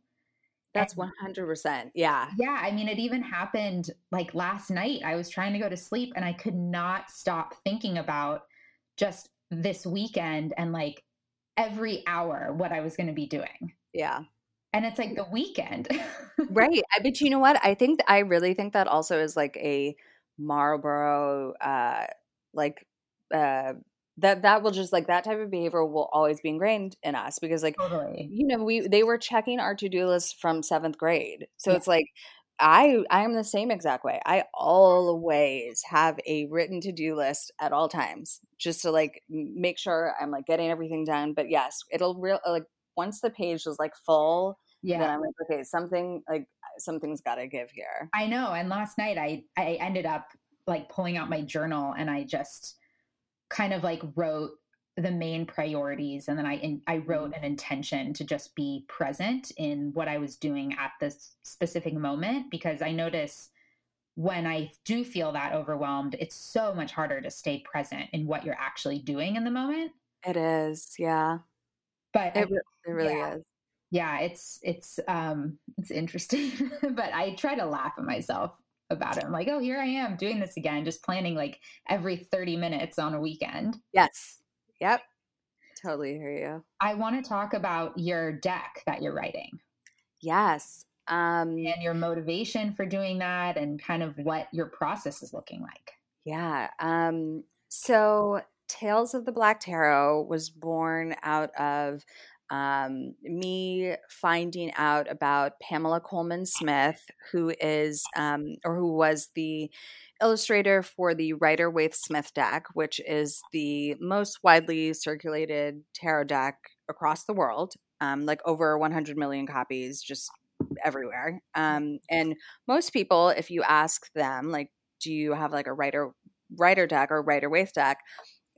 That's 100%. Yeah. Yeah. I mean, it even happened like last night. I was trying to go to sleep and I could not stop thinking about just this weekend and like every hour what I was going to be doing. Yeah and it's like the weekend *laughs* right I but you know what i think i really think that also is like a Marlborough uh like uh that that will just like that type of behavior will always be ingrained in us because like totally. you know we they were checking our to-do list from seventh grade. So yeah. it's like i i am the same exact way. I always have a written to-do list at all times just to like make sure i'm like getting everything done. But yes it'll real uh, like once the page is like full yeah. Then i'm like okay something like something's got to give here. I know and last night i i ended up like pulling out my journal and i just kind of like wrote the main priorities and then i in, i wrote mm-hmm. an intention to just be present in what i was doing at this specific moment because i notice when i do feel that overwhelmed it's so much harder to stay present in what you're actually doing in the moment it is yeah but it, I, it really yeah. is yeah, it's it's um it's interesting, *laughs* but I try to laugh at myself about it. I'm like, oh, here I am doing this again, just planning like every 30 minutes on a weekend. Yes. Yep. Totally hear you. I want to talk about your deck that you're writing. Yes. Um and your motivation for doing that and kind of what your process is looking like. Yeah. Um so Tales of the Black Tarot was born out of um, me finding out about Pamela Colman Smith, who is um, or who was the illustrator for the Rider Waite Smith deck, which is the most widely circulated tarot deck across the world, um, like over 100 million copies just everywhere. Um, and most people, if you ask them, like, do you have like a writer writer deck or Rider Waite deck?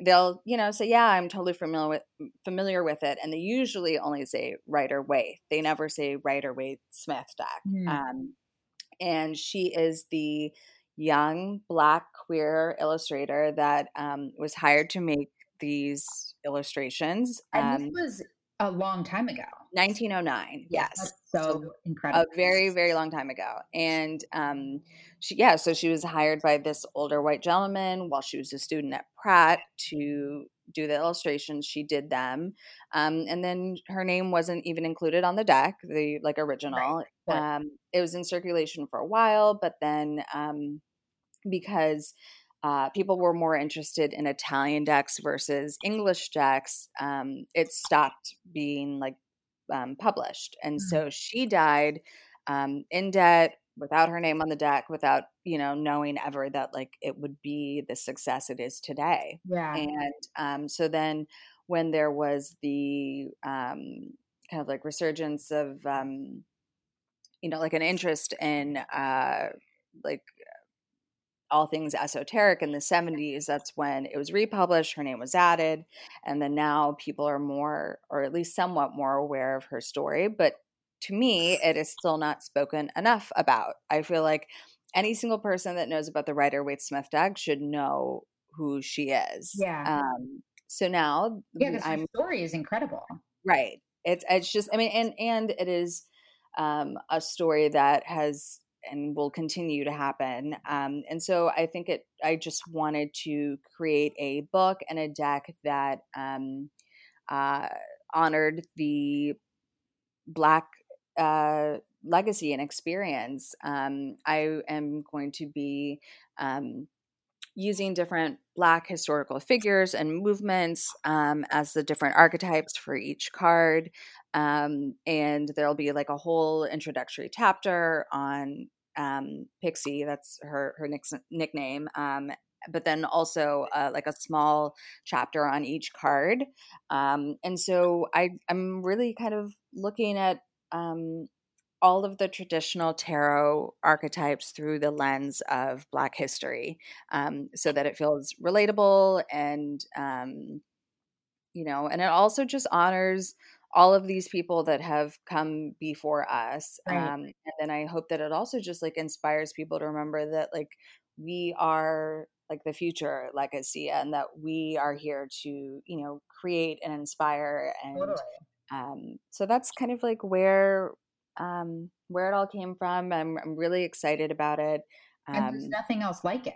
They'll you know say yeah i'm totally familiar with familiar with it and they usually only say Rider Waite they never say Rider Waite smith deck mm. um, and she is the young black queer illustrator that um, was hired to make these illustrations and um, this was a long time ago. 1909 yes That's so, so incredible. a very very long time ago. And um she yeah so she was hired by this older white gentleman while she was a student at pratt to do the illustrations. She did them um and then her name wasn't even included on the deck the like original. right. um it was in circulation for a while but then um because uh, people were more interested in Italian decks versus English decks, um, it stopped being like um, published. And mm-hmm. so she died um, in debt without her name on the deck, without you know knowing ever that like it would be the success it is today. Yeah. And um, so then when there was the um, kind of like resurgence of um, you know like an interest in uh, like all things esoteric in the 70s that's when it was republished her name was added and then now people are more or at least somewhat more aware of her story but to me it is still not spoken enough about. I feel like any single person that knows about the Rider Waite Smith deck should know who she is yeah. um so now yeah her story is incredible. Right. It's it's just i mean and and it is um a story that has and will continue to happen. Um, and so I think it. I just wanted to create a book and a deck that um, uh, honored the Black uh, legacy and experience. Um, I am going to be um, using different Black historical figures and movements um, as the different archetypes for each card. Um, and there'll be like a whole introductory chapter on um, Pixie. That's her her nickname. Um, but then also uh, like a small chapter on each card. Um, and so I I'm really kind of looking at um, all of the traditional tarot archetypes through the lens of Black history, um, so that it feels relatable and um, you know, and it also just honors all of these people that have come before us right. um, and then i hope that it also just like inspires people to remember that like we are like the future legacy and that we are here to you know create and inspire and totally. um, so that's kind of like where um, where it all came from i'm, I'm really excited about it um, and there's um nothing else like it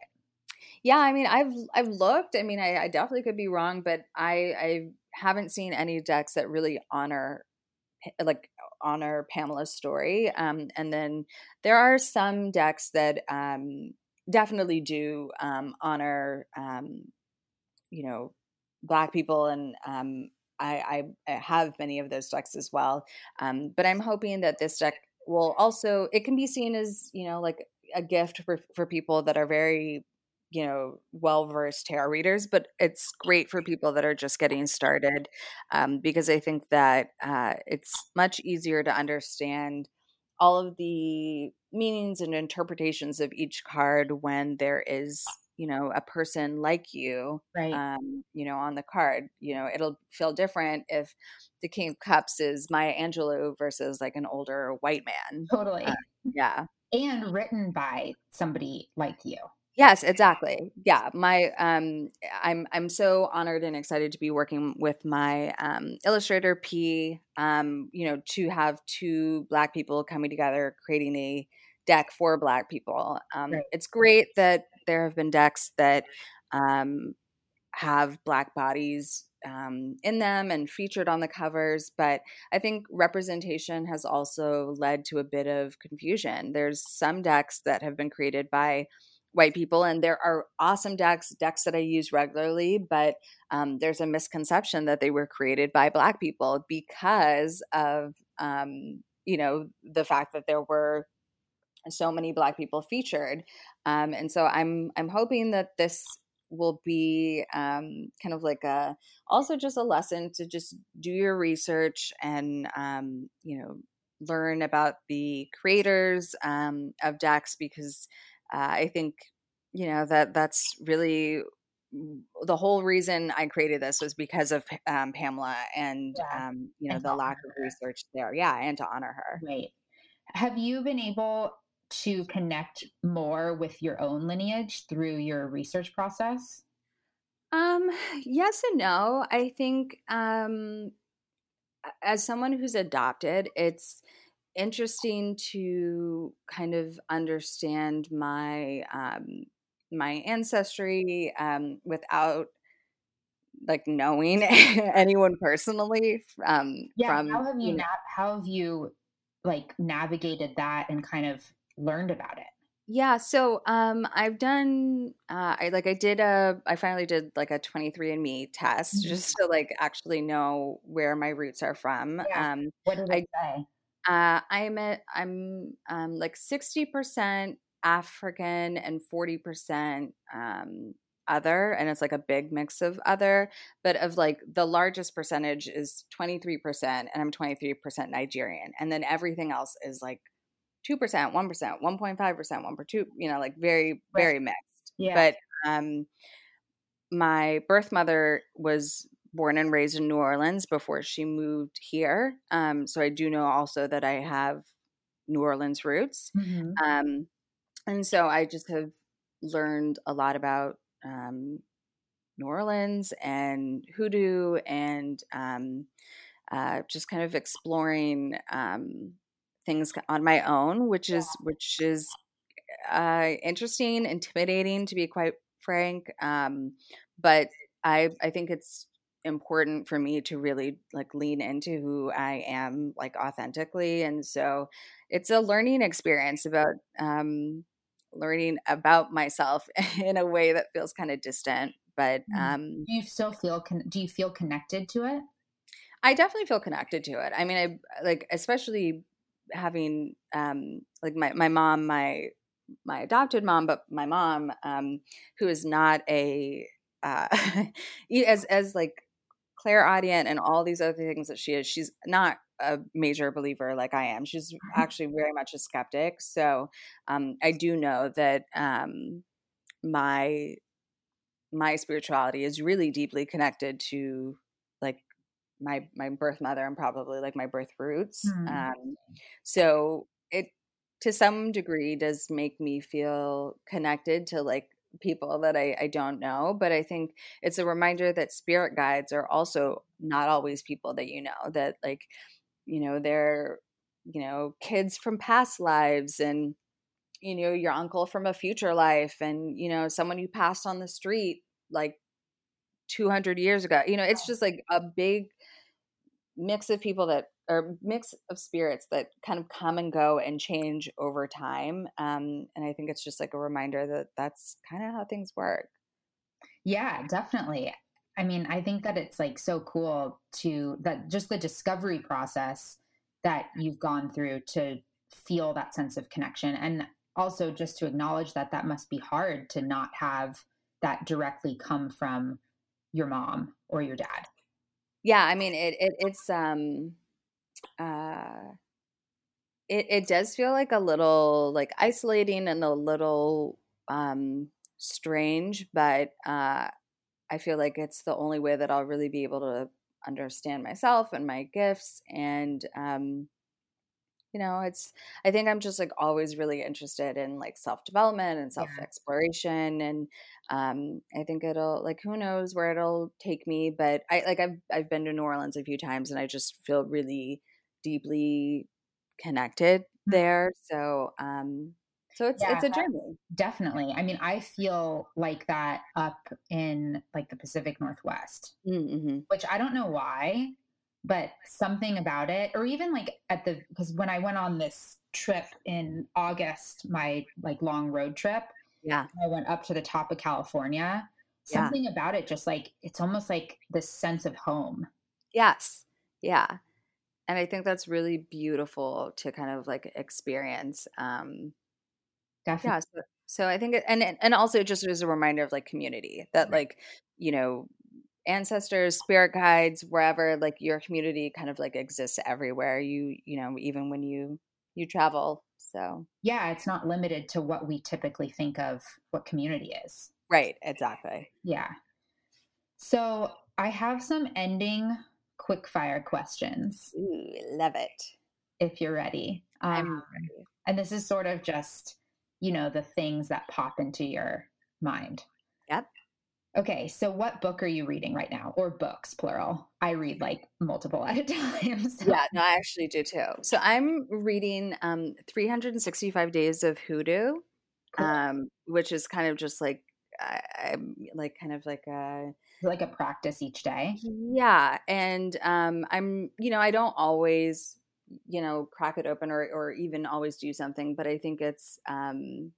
yeah i mean i've i've looked i mean i, I definitely could be wrong but i i haven't seen any decks that really honor like honor Pamela's story. Um, and then there are some decks that um, definitely do um, honor, um, you know, Black people, and um, I, I, have many of those decks as well. Um, but I'm hoping that this deck will also it can be seen as you know like a gift for for people that are very you know well versed tarot readers but it's great for people that are just getting started um, because i think that uh, it's much easier to understand all of the meanings and interpretations of each card when there is you know a person like you right. um, you know on the card. You know it'll feel different if the king of cups is maya angelou versus like an older white man. Totally. Uh, yeah. And written by somebody like you Yes, exactly. Yeah, my um, I'm I'm so honored and excited to be working with my um, illustrator P. Um, you know, to have two Black people coming together, creating a deck for Black people. Um, right. It's great that there have been decks that um, have Black bodies um, in them and featured on the covers. But I think representation has also led to a bit of confusion. There's some decks that have been created by white people and there are awesome decks decks that i use regularly but um, there's a misconception that they were created by black people because of um, you know the fact that there were so many black people featured. Um, and so i'm i'm hoping that this will be um, kind of like a also just a lesson to just do your research and um, you know learn about the creators um, of decks because uh, I think you know that that's really the whole reason I created this was because of um, Pamela and yeah. um, you know and the lack of research there. Yeah, and to honor her. Right. Have you been able to connect more with your own lineage through your research process? Um, yes and no. I think um, as someone who's adopted, it's interesting to kind of understand my um, my ancestry um, without like knowing *laughs* anyone personally um yeah from how have you, you know, how have you like navigated that and kind of learned about it Yeah, so um I've done uh I like I did a I finally did like a 23andme test Mhm. just to like actually know where my roots are from. Yeah. Um What did I say? Uh I'm at I'm um like 60% African and 40% um other and it's like a big mix of other, but of like the largest percentage is 23% and I'm 23% Nigerian. And then everything else is like 2%, 1%, 1.5%, 1 per 2, you know, like very, very mixed. Yeah. But um, my birth mother was born and raised in New Orleans before she moved here. Um, so I do know also that I have New Orleans roots. Mhm. Um, and so I just have learned a lot about um, New Orleans and hoodoo and um, uh, just kind of exploring um, things on my own, which is which is uh, interesting, intimidating to be quite frank. Um, but I I think it's important for me to really like lean into who I am like authentically, and so it's a learning experience about um, learning about myself *laughs* in a way that feels kind of distant. But Mm. um, Do you still feel con- do you feel connected to it? I definitely feel connected to it. I mean, I like especially having um like my my mom, my my adopted mom, but my mom um who is not a uh *laughs* as as like clairaudient and all these other things that she is, she's not a major believer like I am. She's actually very much a skeptic. So um I do know that um my my spirituality is really deeply connected to like my my birth mother and probably like my birth roots. Hmm. Um, so it to some degree does make me feel connected to like people that I, I don't know. But I think it's a reminder that spirit guides are also not always people that you know. That like you know they're you know kids from past lives and you know your uncle from a future life and you know someone you passed on the street like 200 years ago you know it's just like a big mix of people that or mix of spirits that kind of come and go and change over time um and i think it's just like a reminder that that's kind of how things work Yeah, definitely. I mean, I think that it's like so cool to that just the discovery process that you've gone through to feel that sense of connection and also just to acknowledge that that must be hard to not have that directly come from your mom or your dad. yeah i mean it, it it's um uh it, it does feel like a little like isolating and a little um strange but uh i feel like it's the only way that i'll really be able to understand myself and my gifts and um you know it's i think i'm just like always really interested in like self development and self exploration and um i think it'll like who knows where it'll take me but i like i've i've been to new orleans a few times and i just feel really deeply connected Mhm. there so um so it's Yeah, it's a journey Definitely. I mean, I feel like that up in like the Pacific Northwest. mm-hmm. which I don't know why, but something about it, or even like at the because when I went on this trip in August, my like long road trip, yeah I went up to the top of California. Yeah. Something about it, just like it's almost like this sense of home. yes yeah and i think that's really beautiful to kind of like experience um Definitely. yeah so, so i think it, and and also just as a reminder of like community that Right. like you know ancestors spirit guides wherever like your community kind of like exists everywhere you you know even when you you travel so Yeah, it's not limited to what we typically think of what community is. right exactly Yeah. So I have some ending quick fire questions Ooh, love it if you're ready. Um, i'm ready And this is sort of just, you know, the things that pop into your mind. Yep. Okay, so what book are you reading right now? Or books, plural. I read like multiple *laughs* at a time. So. yeah no i actually do too so i'm reading um 365 days of hoodoo Cool. um which is kind of just like I, i'm like kind of like a like a practice each day. yeah and um i'm you know i don't always you know crack it open or or even always do something but i think it's um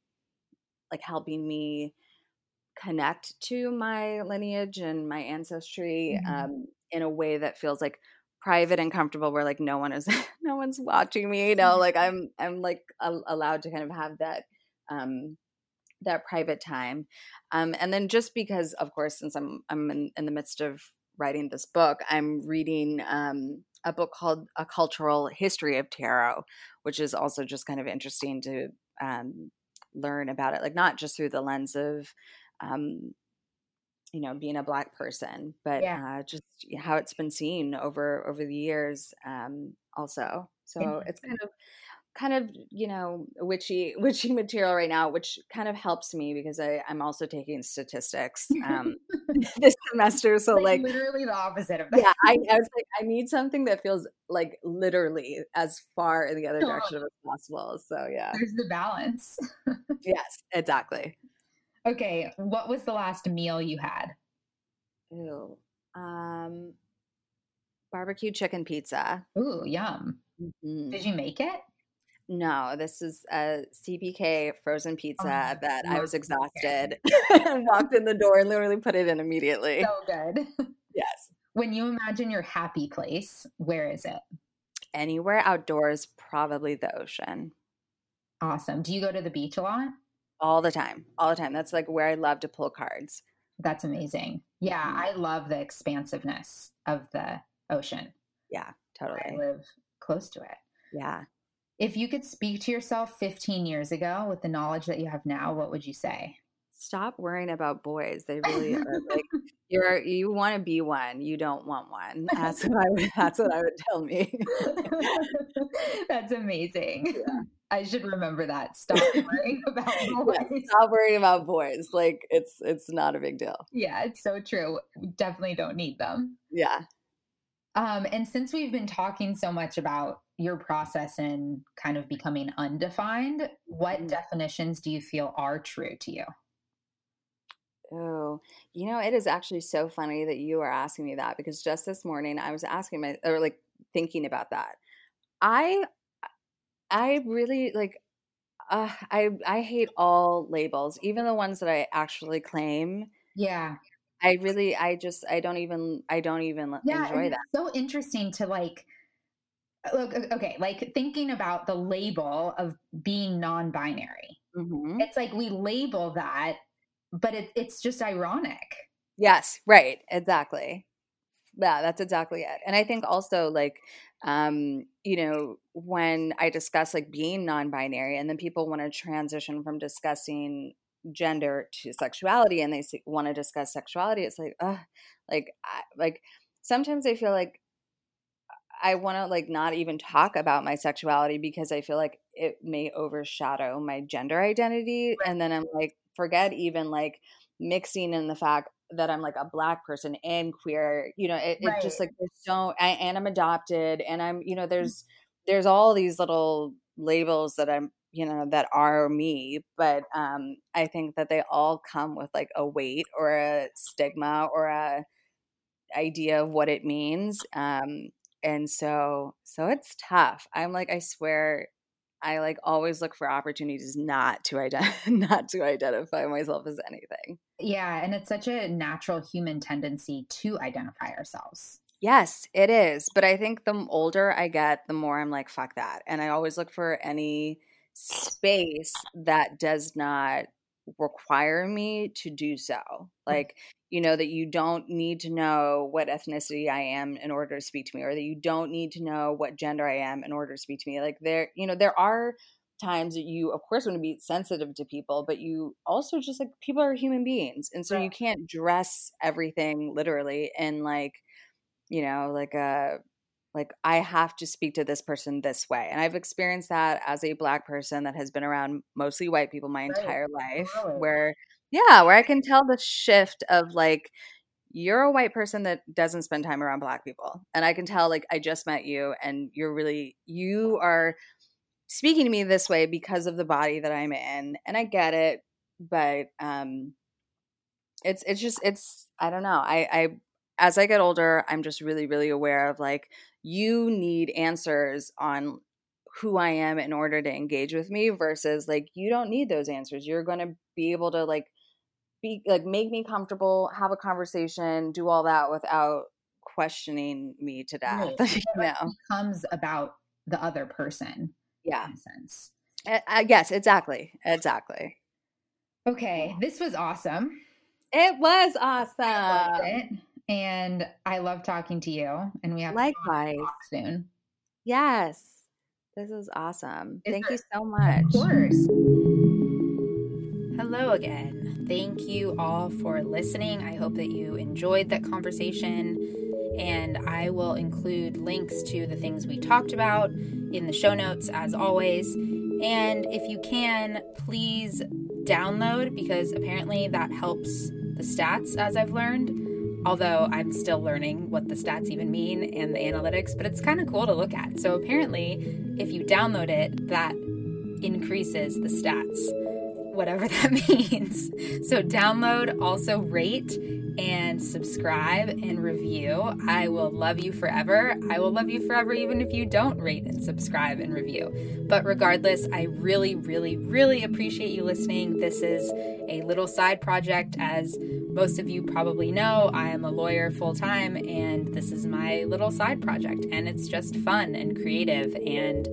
like helping me connect to my lineage and my ancestry mm-hmm. um, in a way that feels like private and comfortable where like no one is *laughs* no one's watching me you know like *laughs* i'm i'm like a- allowed to kind of have that um that private time um and then just because of course since i'm i'm in, in the midst of writing this book i'm reading um a book called a cultural history of tarot which is also just kind of interesting to um learn about it like not just through the lens of um, you know being a black person but yeah. uh, just how it's been seen over over the years um, also so it's kind of kind of you know witchy *laughs* witchy material right now which kind of helps me because I, i'm also taking statistics um, *laughs* *laughs* this semester so like, like, literally the opposite of that yeah I, I, was like i need something that feels like literally as far in the other direction as possible so yeah there's the balance yes exactly Okay, what was the last meal you had? Ew. Um, barbecue chicken pizza. Ooh, yum. Mm-hmm. Did you make it? No, this is a CPK frozen pizza oh, that I was exhausted and *laughs* walked in the door and literally put it in immediately. So good. *laughs* Yes. When you imagine your happy place, where is it? Anywhere outdoors, probably the ocean. Awesome. Do you go to the beach a lot? all the time all the time that's like where i love to pull cards that's amazing yeah mm-hmm. i love the expansiveness of the ocean yeah totally i live close to it yeah if you could speak to yourself 15 years ago with the knowledge that you have now what would you say stop worrying about boys they really are like *laughs* you're you want to be one you don't want one that's what i would that's what i would tell me *laughs* that's amazing yeah. I should remember that. *laughs* Stop worrying about boys. Yeah, stop worrying about boys. Like it's it's not a big deal. Yeah, it's so true. We definitely don't need them. Yeah. Um, and since we've been talking so much about your process and kind of becoming undefined, what mm-hmm. definitions do you feel are true to you? Oh, you know, it is actually so funny that you are asking me that because just this morning I was asking my or like thinking about that. I I really like uh, I I hate all labels, even the ones that I actually claim. Yeah. I really I just I don't even I don't even yeah, enjoy that. so interesting to like look okay, like thinking about the label of being non-binary. Mm-hmm. It's like we label that, but it, it's just ironic. Yes, right, exactly. Yeah, that's exactly it. And I think also like um, you know, when I discuss like being non-binary, and then people want to transition from discussing gender to sexuality, and they want to discuss sexuality, it's like, uh, like, I, like sometimes I feel like I want to like not even talk about my sexuality because I feel like it may overshadow my gender identity, right. and then I'm like, forget even like mixing in the fact that I'm like a black person and queer, you know, it, right. it just like there's so I, and I'm adopted and I'm, you know, mm. there's there's all these little labels that I'm, you know, that are me, but um I think that they all come with like a weight or a stigma or a idea of what it means. Um and so so it's tough. I'm like I swear I like always look for opportunities not to ident- *laughs* not to identify myself as anything. Yeah, and it's such a natural human tendency to identify ourselves. Yes, it is. But I think the older I get, the more I'm like, fuck that. And I always look for any space that does not require me to do so. Mm. Like, you know, that you don't need to know what ethnicity I am in order to speak to me, or that you don't need to know what gender I am in order to speak to me. Like, there, you know, there are times that you, of course, want to be sensitive to people, but you also just like people are human beings. And so you can't dress everything literally in like, you know, like a, like I have to speak to this person this way. And I've experienced that as a black person that has been around mostly white people my entire right. life really? where yeah, where I can tell the shift of like you're a white person that doesn't spend time around black people. And I can tell like I just met you and you're really you are speaking to me this way because of the body that I'm in. And I get it, but um it's it's just it's I don't know. I I as I get older, I'm just really really aware of like you need answers on who I am in order to engage with me versus like you don't need those answers. You're going to be able to like be like make me comfortable, have a conversation, do all that without questioning me to death. Right. *laughs* you know? becomes about the other person. Yeah. Sense. Uh, uh, yes, exactly. Exactly. Okay, this was awesome. It was awesome. And I love talking to you. And we have likewise soon. Yes. This is awesome. Is Thank there, you so much. Of course. Hello again. Thank you all for listening. I hope that you enjoyed that conversation. And I will include links to the things we talked about in the show notes, as always. And if you can, please download because apparently that helps the stats, as I've learned although I'm still learning what the stats even mean and the analytics, but it's kind of cool to look at. So apparently, if you download it, that increases the stats, whatever *laughs* that means. So download, also rate and subscribe and review. I will love you forever. I will love you forever even if you don't rate and subscribe and review. But regardless, I really, really, really appreciate you listening. This is a little side project as most of you probably know, I am a lawyer full time, and this is my little side project. And it's just fun and creative and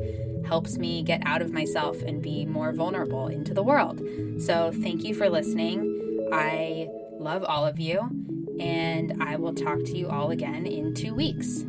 helps me get out of myself and be more vulnerable into the world. So, thank you for listening. I love all of you, and I will talk to you all again in two weeks.